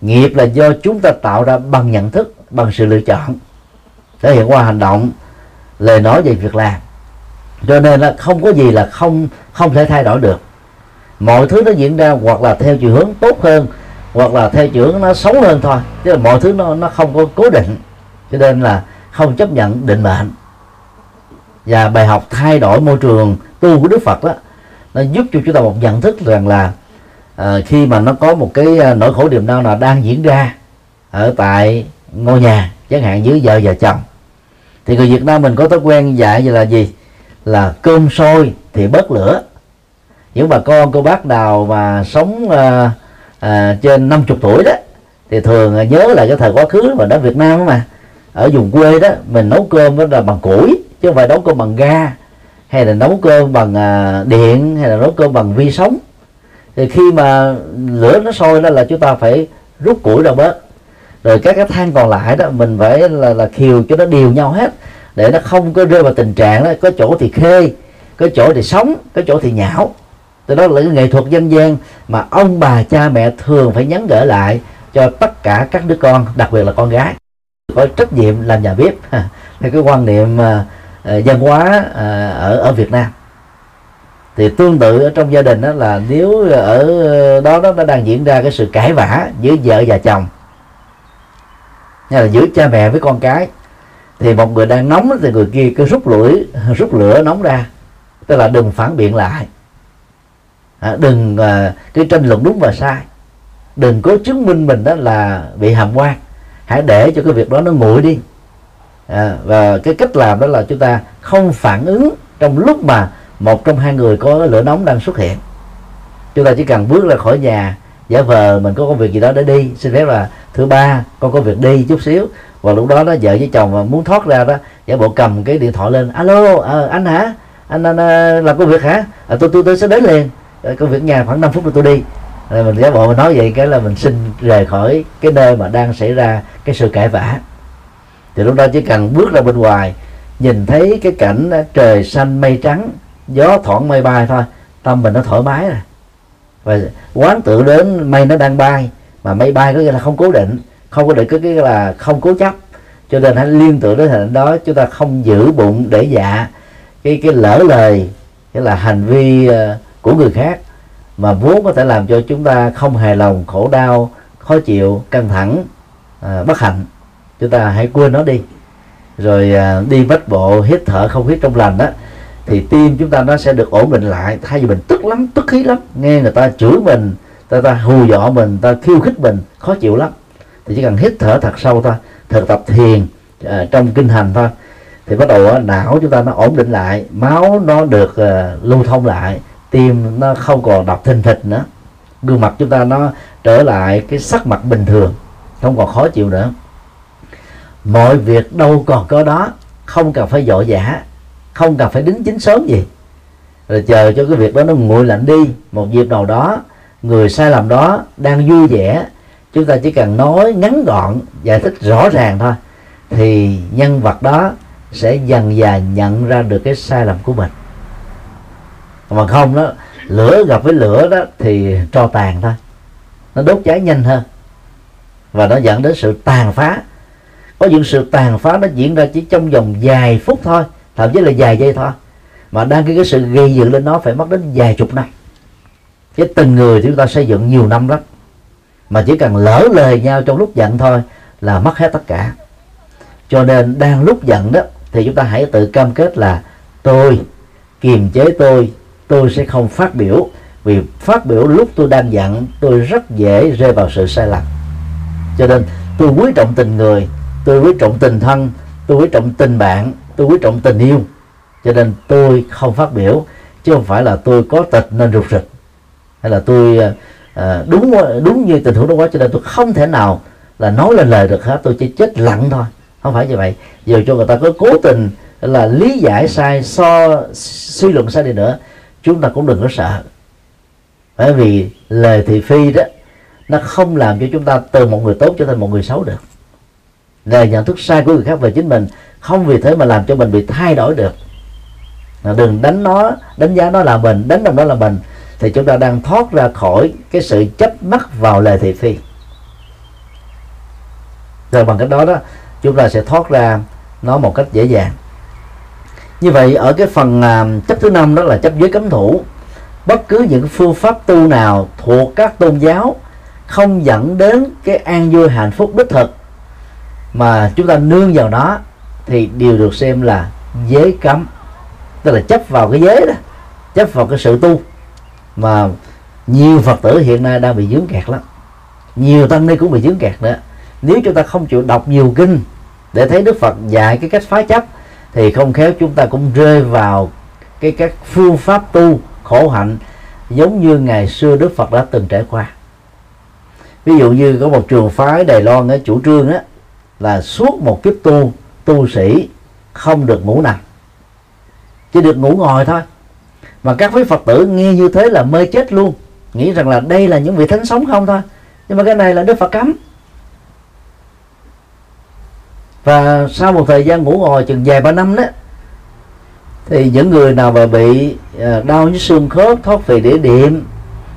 nghiệp là do chúng ta tạo ra bằng nhận thức, bằng sự lựa chọn, thể hiện qua hành động, lời nói về việc làm. Cho nên là không có gì là không không thể thay đổi được. Mọi thứ nó diễn ra hoặc là theo chiều hướng tốt hơn, hoặc là theo chiều hướng nó xấu hơn thôi. Chứ là mọi thứ nó nó không có cố định. Cho nên là không chấp nhận định mệnh và bài học thay đổi môi trường tu của Đức Phật đó nó giúp cho chúng ta một nhận thức rằng là à, khi mà nó có một cái à, nỗi khổ niềm đau nào đang diễn ra ở tại ngôi nhà chẳng hạn dưới vợ và chồng thì người Việt Nam mình có thói quen dạy như là gì? Là cơm sôi thì bớt lửa. Những bà con cô bác nào mà sống à, à, trên 50 tuổi đó thì thường nhớ là cái thời quá khứ mà đó Việt Nam mà ở vùng quê đó mình nấu cơm đó là bằng củi chứ không phải nấu cơm bằng ga, hay là nấu cơm bằng à, điện, hay là nấu cơm bằng vi sóng. Thì khi mà lửa nó sôi đó là chúng ta phải rút củi ra bớt. Rồi các cái than còn lại đó, mình phải là là khiều cho nó đều nhau hết, để nó không có rơi vào tình trạng đó, có chỗ thì khê, có chỗ thì sống có chỗ thì nhão. Từ đó là cái nghệ thuật dân gian mà ông bà cha mẹ thường phải nhắn gửi lại cho tất cả các đứa con, đặc biệt là con gái, có trách nhiệm làm nhà bếp. Theo cái quan niệm à, uh, văn hóa uh, ở ở Việt Nam. Thì tương tự ở trong gia đình đó là nếu ở đó đó nó đang diễn ra cái sự cãi vã giữa vợ và chồng hay là giữa cha mẹ với con cái thì một người đang nóng thì người kia cứ rút lưỡi rút lửa nóng ra tức là đừng phản biện lại. À, đừng à, cái tranh luận đúng và sai. Đừng có chứng minh mình đó là bị hàm quan. Hãy để cho cái việc đó nó nguội đi à, và cái cách làm đó là chúng ta không phản ứng trong lúc mà một trong hai người có lửa nóng đang xuất hiện. Chúng ta chỉ cần bước ra khỏi nhà giả vờ mình có công việc gì đó để đi. Xin phép là thứ ba con có việc đi chút xíu. Và lúc đó đó vợ với chồng mà muốn thoát ra đó giả bộ cầm cái điện thoại lên. Alo à, anh hả? Anh, anh, anh làm công việc hả? À, tôi tôi tôi sẽ đến liền. À, công việc nhà khoảng 5 phút rồi tôi đi. Rồi mình giả bộ mình nói vậy cái là mình xin rời khỏi cái nơi mà đang xảy ra cái sự cãi vã thì lúc đó chỉ cần bước ra bên ngoài nhìn thấy cái cảnh ờ, trời xanh mây trắng gió thoảng mây bay thôi tâm mình nó thoải mái rồi. Và quán tự đến mây nó đang bay mà mây bay có nghĩa là không cố định không có định có nghĩa là không cố chấp. Cho nên hãy liên tưởng đến hình đó chúng ta không giữ bụng để dạ cái cái lỡ lời cái là hành vi ờ, của người khác. Mà vốn có thể làm cho chúng ta không hài lòng khổ đau khó chịu căng thẳng à, bất hạnh chúng ta hãy quên nó đi. Rồi à, đi bách bộ hít thở không khí trong lành đó thì tim chúng ta nó sẽ được ổn định lại. Thay vì mình tức lắm tức khí lắm. Nghe người ta chửi mình ta ta hù dọa mình ta khiêu khích mình khó chịu lắm. Thì chỉ cần hít thở thật sâu thôi thực tập thiền à, trong kinh hành thôi thì bắt đầu não chúng ta nó ổn định lại máu nó được uh, lưu thông lại tim nó không còn đập thình thịch nữa. Gương mặt chúng ta nó trở lại cái sắc mặt bình thường không còn khó chịu nữa mọi việc đâu còn có đó. Không cần phải dội dã. Không cần phải đính chính sớm gì. Rồi chờ cho cái việc đó nó nguội lạnh đi. Một dịp nào đó, người sai lầm đó đang vui vẻ. Chúng ta chỉ cần nói ngắn gọn, giải thích rõ ràng thôi. Thì nhân vật đó sẽ dần dà nhận ra được cái sai lầm của mình. Mà không đó, lửa gặp với lửa đó thì cho tàn thôi. Nó đốt cháy nhanh hơn. Và nó dẫn đến sự tàn phá có những sự tàn phá nó diễn ra chỉ trong vòng vài phút thôi thậm chí là vài giây thôi. Mà đang cái, cái sự gây dựng lên nó phải mất đến vài chục năm. Cái tình người thì chúng ta xây dựng nhiều năm lắm. Mà chỉ cần lỡ lời nhau trong lúc giận thôi là mất hết tất cả. Cho nên đang lúc giận đó thì chúng ta hãy tự cam kết là tôi kiềm chế tôi tôi sẽ không phát biểu. Vì phát biểu lúc tôi đang giận tôi rất dễ rơi vào sự sai lầm. Cho nên tôi quý trọng tình người tôi quý trọng tình thân tôi quý trọng tình bạn tôi quý trọng tình yêu. Cho nên tôi không phát biểu chứ không phải là tôi có tịch nên rụt rịch. Hay là tôi à, à, đúng đúng như tình huống đó quá cho nên tôi không thể nào là nói lên lời được hết tôi chỉ chết lặng thôi. Không phải như vậy. Dù cho người ta có cố tình là lý giải sai so suy luận sai đi nữa chúng ta cũng đừng có sợ. Bởi vì lời thị phi đó nó không làm cho chúng ta từ một người tốt trở thành một người xấu được lời nhận thức sai của người khác về chính mình không vì thế mà làm cho mình bị thay đổi được. Đừng đánh nó đánh giá nó là mình đánh đồng nó là mình thì chúng ta đang thoát ra khỏi cái sự chấp mắc vào lời thị phi. Rồi bằng cách đó đó chúng ta sẽ thoát ra nó một cách dễ dàng. Như vậy ở cái phần à, uh, chấp thứ năm đó là chấp giới cấm thủ. Bất cứ những phương pháp tu nào thuộc các tôn giáo không dẫn đến cái an vui hạnh phúc đích thực mà chúng ta nương vào nó thì đều được xem là giới cấm. Tức là chấp vào cái giới đó, chấp vào cái sự tu. Mà nhiều phật tử hiện nay đang bị dướng kẹt lắm. Nhiều tăng ni cũng bị dướng kẹt nữa. Nếu chúng ta không chịu đọc nhiều kinh để thấy đức phật dạy cái cách phá chấp, thì không khéo chúng ta cũng rơi vào cái các phương pháp tu khổ hạnh giống như ngày xưa đức phật đã từng trải qua. Ví dụ như có một trường phái Đài Loan ở chủ trương á là suốt một kiếp tu tu sĩ không được ngủ nằm. Chỉ được ngủ ngồi thôi. Mà các quý phật tử nghe như thế là mê chết luôn. Nghĩ rằng là đây là những vị thánh sống không thôi. Nhưng mà cái này là đức phật cấm. Và sau một thời gian ngủ ngồi chừng vài ba năm đó, thì những người nào mà bị à, đau như xương khớp, thoát vị đĩa điểm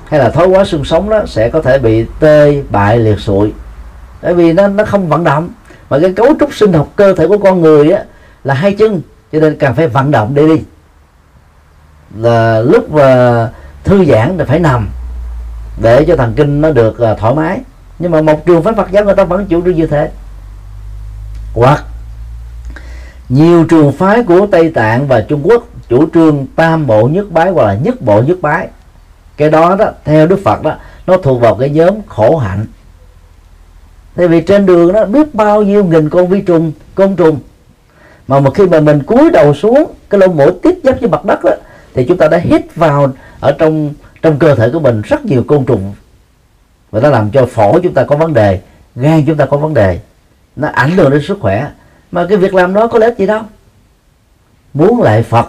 hay là thói quá xương sống đó, sẽ có thể bị tê, bại, liệt sụi. Bởi vì nó nó không vận động mà cái cấu trúc sinh học cơ thể của con người á là hai chân cho nên cần phải vận động để đi. Là lúc uh, thư giãn thì phải nằm để cho thần kinh nó được uh, thoải mái. Nhưng mà một trường phái Phật giáo người ta vẫn chủ trương như thế. Hoặc nhiều trường phái của Tây Tạng và Trung Quốc chủ trương tam bộ nhất bái hoặc là nhất bộ nhất bái. Cái đó đó theo Đức Phật đó nó thuộc vào cái nhóm khổ hạnh tại vì trên đường nó biết bao nhiêu nghìn con vi trùng côn trùng. Mà một khi mà mình cúi đầu xuống cái lông mũi tiếp giáp với mặt đất đó, thì chúng ta đã hít vào ở trong trong cơ thể của mình rất nhiều côn trùng. Và nó làm cho phổi chúng ta có vấn đề gan chúng ta có vấn đề. Nó ảnh hưởng đến sức khỏe. Mà cái việc làm đó có lợi gì đâu. Muốn lại Phật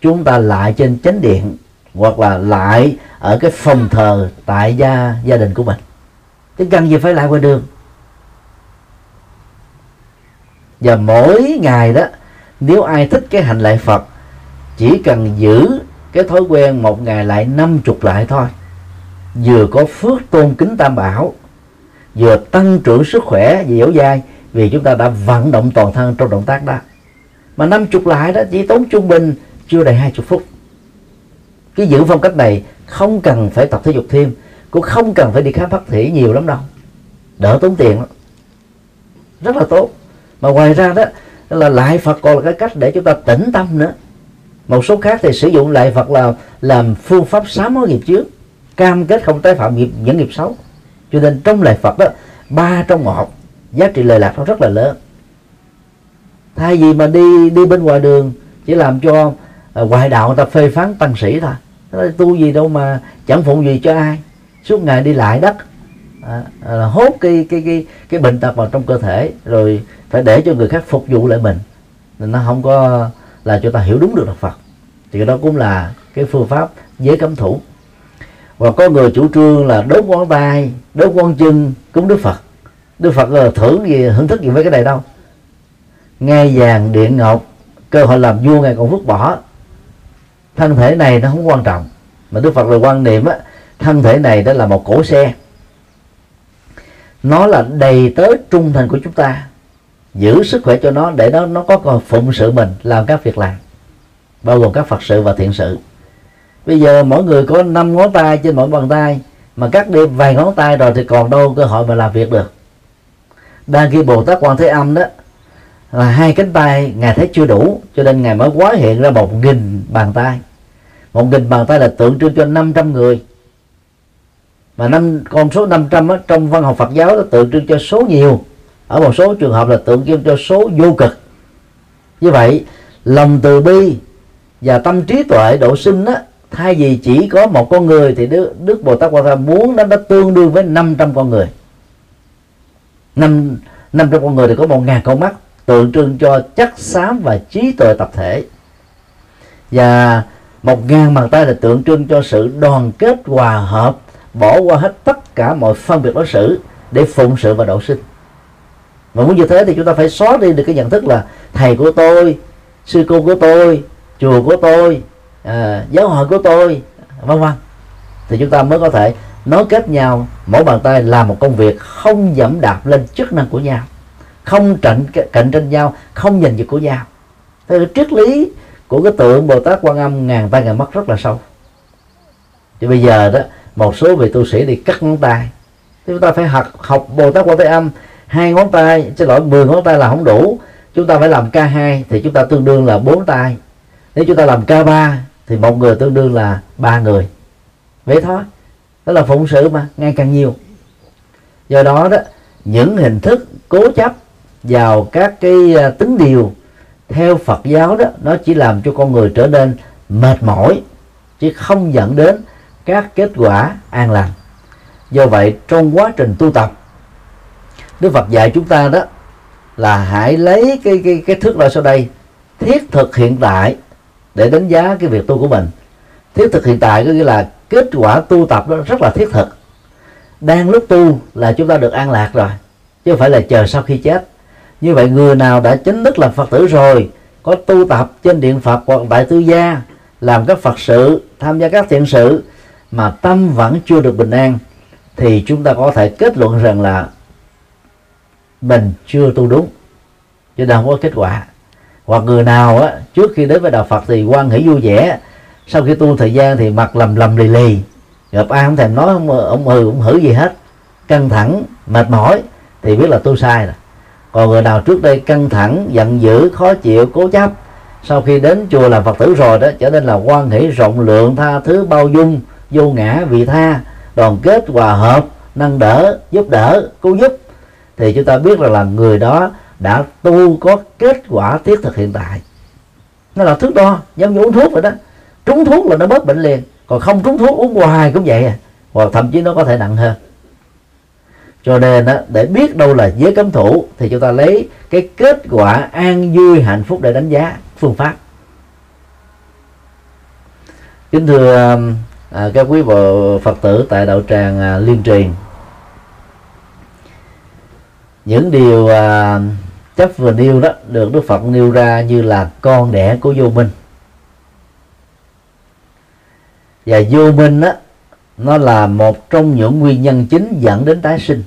chúng ta lại trên chánh điện hoặc là lại ở cái phòng thờ tại gia gia đình của mình. Chứ cần gì phải lại ngoài đường và mỗi ngày đó, nếu ai thích cái hành lạy Phật, chỉ cần giữ cái thói quen một ngày lại năm chục lại thôi. Vừa có phước tôn kính tam bảo, vừa tăng trưởng sức khỏe và dẻo dai, vì chúng ta đã vận động toàn thân trong động tác đó. Mà năm chục lại đó, chỉ tốn trung bình chưa đầy hai chục phút. Cái giữ phong cách này không cần phải tập thể dục thêm, cũng không cần phải đi khám bác sĩ nhiều lắm đâu. Đỡ tốn tiền lắm. Rất là tốt mà ngoài ra đó là lại Phật còn là cái cách để chúng ta tĩnh tâm nữa. Một số khác thì sử dụng lại Phật là làm phương pháp sám hối nghiệp trước, cam kết không tái phạm nghiệp, những nghiệp xấu. Cho nên trong lại Phật đó, ba trong một, giá trị lời lạc nó rất là lớn. Thay vì mà đi đi bên ngoài đường, chỉ làm cho à, ngoại đạo người ta phê phán tăng sĩ thôi. Tu gì đâu mà chẳng phụng gì cho ai. Suốt ngày đi lại đất à, à, hốt cái cái cái cái bệnh tật vào trong cơ thể rồi phải để cho người khác phục vụ lại mình. Nên nó không có là cho ta hiểu đúng được đạo Phật. Thì đó cũng là cái phương pháp giới cấm thủ. Và có người chủ trương là đốt ngón tay đốt ngón chân cúng Đức Phật. Đức Phật là thưởng gì hưởng thức gì với cái này đâu. Nghe vàng điện ngọc cơ hội làm vua ngài còn vứt bỏ. Thân thể này nó không quan trọng. Mà Đức Phật là quan niệm á thân thể này đó là một cổ xe nó là đầy tớ trung thành của chúng ta. Giữ sức khỏe cho nó để nó nó có còn phụng sự mình, làm các việc làm. Bao gồm các phật sự và thiện sự. Bây giờ mỗi người có năm ngón tay trên mỗi bàn tay, mà cắt đi vài ngón tay rồi thì còn đâu cơ hội mà làm việc được. Đang khi bồ tát quan thế âm đó, là hai cánh tay ngài thấy chưa đủ, cho nên ngài mới quá hiện ra một nghìn bàn tay. Một nghìn bàn tay là tượng trưng cho 500 người mà năm con số 500 á, trong văn học Phật giáo nó tượng trưng cho số nhiều. Ở một số trường hợp là tượng trưng cho số vô cực. Như vậy lòng từ bi và tâm trí tuệ độ sinh á thay vì chỉ có một con người thì Đức, Đức Bồ Tát Quan Thế muốn nó nó tương đương với 500 con người. Năm 500 con người thì có một ngàn con mắt tượng trưng cho chắc xám và trí tuệ tập thể. Và một ngàn bàn tay là tượng trưng cho sự đoàn kết hòa hợp bỏ qua hết tất cả mọi phân biệt đối xử để phụng sự và độ sinh. Mà muốn như thế thì chúng ta phải xóa đi được cái nhận thức là thầy của tôi sư cô của tôi chùa của tôi à, giáo hội của tôi vân vân. Thì chúng ta mới có thể nối kết nhau mỗi bàn tay làm một công việc không dẫm đạp lên chức năng của nhau không cạnh cạnh tranh nhau không giành giật của nhau. Thế cái triết lý của cái tượng bồ tát quan âm ngàn tay ngàn mắt rất là sâu. Thì bây giờ đó một số vị tu sĩ đi cắt ngón tay. Chúng ta phải học học bồ tát quan thế âm. Hai ngón tay, xin lỗi 10 ngón tay là không đủ. Chúng ta phải làm k 2 thì chúng ta tương đương là bốn tay. Nếu chúng ta làm k 3 thì một người tương đương là ba người. Vậy thôi. Đó là phụng sự mà, ngày càng nhiều. Do đó đó, những hình thức cố chấp vào các cái à, tính điều theo Phật giáo đó, nó chỉ làm cho con người trở nên mệt mỏi, chứ không dẫn đến các kết quả an lành. Do vậy, trong quá trình tu tập, Đức Phật dạy chúng ta đó là hãy lấy cái cái cái thước đo sau đây, thiết thực hiện tại để đánh giá cái việc tu của mình. Thiết thực hiện tại có nghĩa là kết quả tu tập đó rất là thiết thực. Đang lúc tu là chúng ta được an lạc rồi, chứ không phải là chờ sau khi chết. Như vậy, người nào đã chính thức làm phật tử rồi, có tu tập trên điện phật hoặc tại tư gia, làm các phật sự, tham gia các thiện sự mà tâm vẫn chưa được bình an, thì chúng ta có thể kết luận rằng là mình chưa tu đúng. Cho nên không có kết quả. Hoặc người nào á, trước khi đến với đạo Phật thì quan hệ vui vẻ, sau khi tu thời gian thì mặt lầm lầm lì lì. Gặp ai không thèm nói, ông ông hừ ông hử gì hết. Căng thẳng, mệt mỏi, thì biết là tu sai rồi. Còn người nào trước đây căng thẳng, giận dữ, khó chịu, cố chấp, sau khi đến chùa làm phật tử rồi đó, trở nên là quan hệ rộng lượng tha thứ bao dung vô ngã vị tha đoàn kết hòa hợp nâng đỡ giúp đỡ cứu giúp. Thì chúng ta biết rằng là người đó đã tu có kết quả thiết thực hiện tại. Nó là thước đo giống như uống thuốc vậy đó. Trúng thuốc là nó bớt bệnh liền còn không trúng thuốc uống hoài cũng vậy à. Hoặc thậm chí nó có thể nặng hơn. Cho nên đó, để biết đâu là giới cấm thủ thì chúng ta lấy cái kết quả an vui hạnh phúc để đánh giá phương pháp. Kính thưa à, các quý vị phật tử tại đạo tràng à, liên truyền. Những điều à, chấp vừa nêu đó được đức phật nêu ra như là con đẻ của vô minh. Và vô minh đó nó là một trong những nguyên nhân chính dẫn đến tái sinh.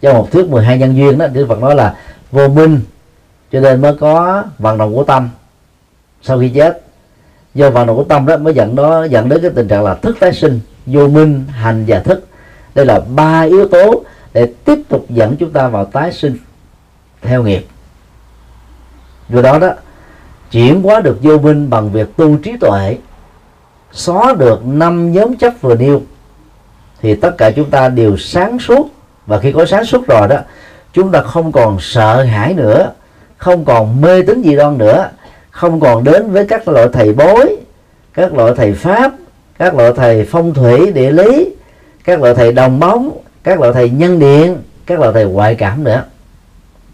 Trong một thuyết 12 nhân duyên đó Đức Phật nói là vô minh cho nên mới có vận động của tâm sau khi chết do vào nội của tâm đó mới dẫn đó, dẫn đến cái tình trạng là thức tái sinh, vô minh, hành và thức. Đây là ba yếu tố để tiếp tục dẫn chúng ta vào tái sinh theo nghiệp. Do đó đó, chuyển hóa được vô minh bằng việc tu trí tuệ, xóa được năm nhóm chấp vừa nêu, thì tất cả chúng ta đều sáng suốt. Và khi có sáng suốt rồi đó, chúng ta không còn sợ hãi nữa, không còn mê tín gì đoan nữa không còn đến với các loại thầy bói các loại thầy pháp, các loại thầy phong thủy, địa lý, các loại thầy đồng bóng, các loại thầy nhân điện, các loại thầy ngoại cảm nữa.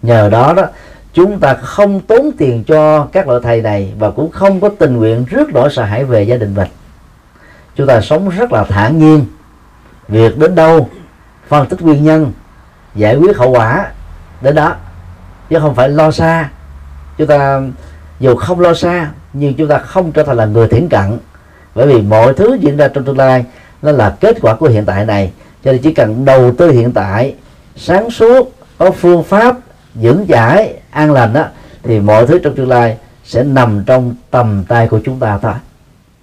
Nhờ đó đó, chúng ta không tốn tiền cho các loại thầy này và cũng không có tình nguyện rước nỗi sợ hãi về gia đình mình. Chúng ta sống rất là thản nhiên. Việc đến đâu, phân tích nguyên nhân, giải quyết hậu quả đến đó, chứ không phải lo xa. Chúng ta dù không lo xa nhưng chúng ta không trở thành là người thiển cận. Bởi vì mọi thứ diễn ra trong tương lai nó là kết quả của hiện tại này. Cho nên chỉ cần đầu tư hiện tại sáng suốt có phương pháp vững chãi an lành đó thì mọi thứ trong tương lai sẽ nằm trong tầm tay của chúng ta thôi.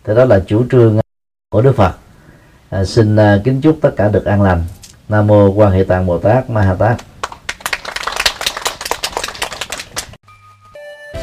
Thì đó là chủ trương của đức phật. À, xin à, kính chúc tất cả được an lành. Nam mô quan hệ tạng bồ tát ma ha tát.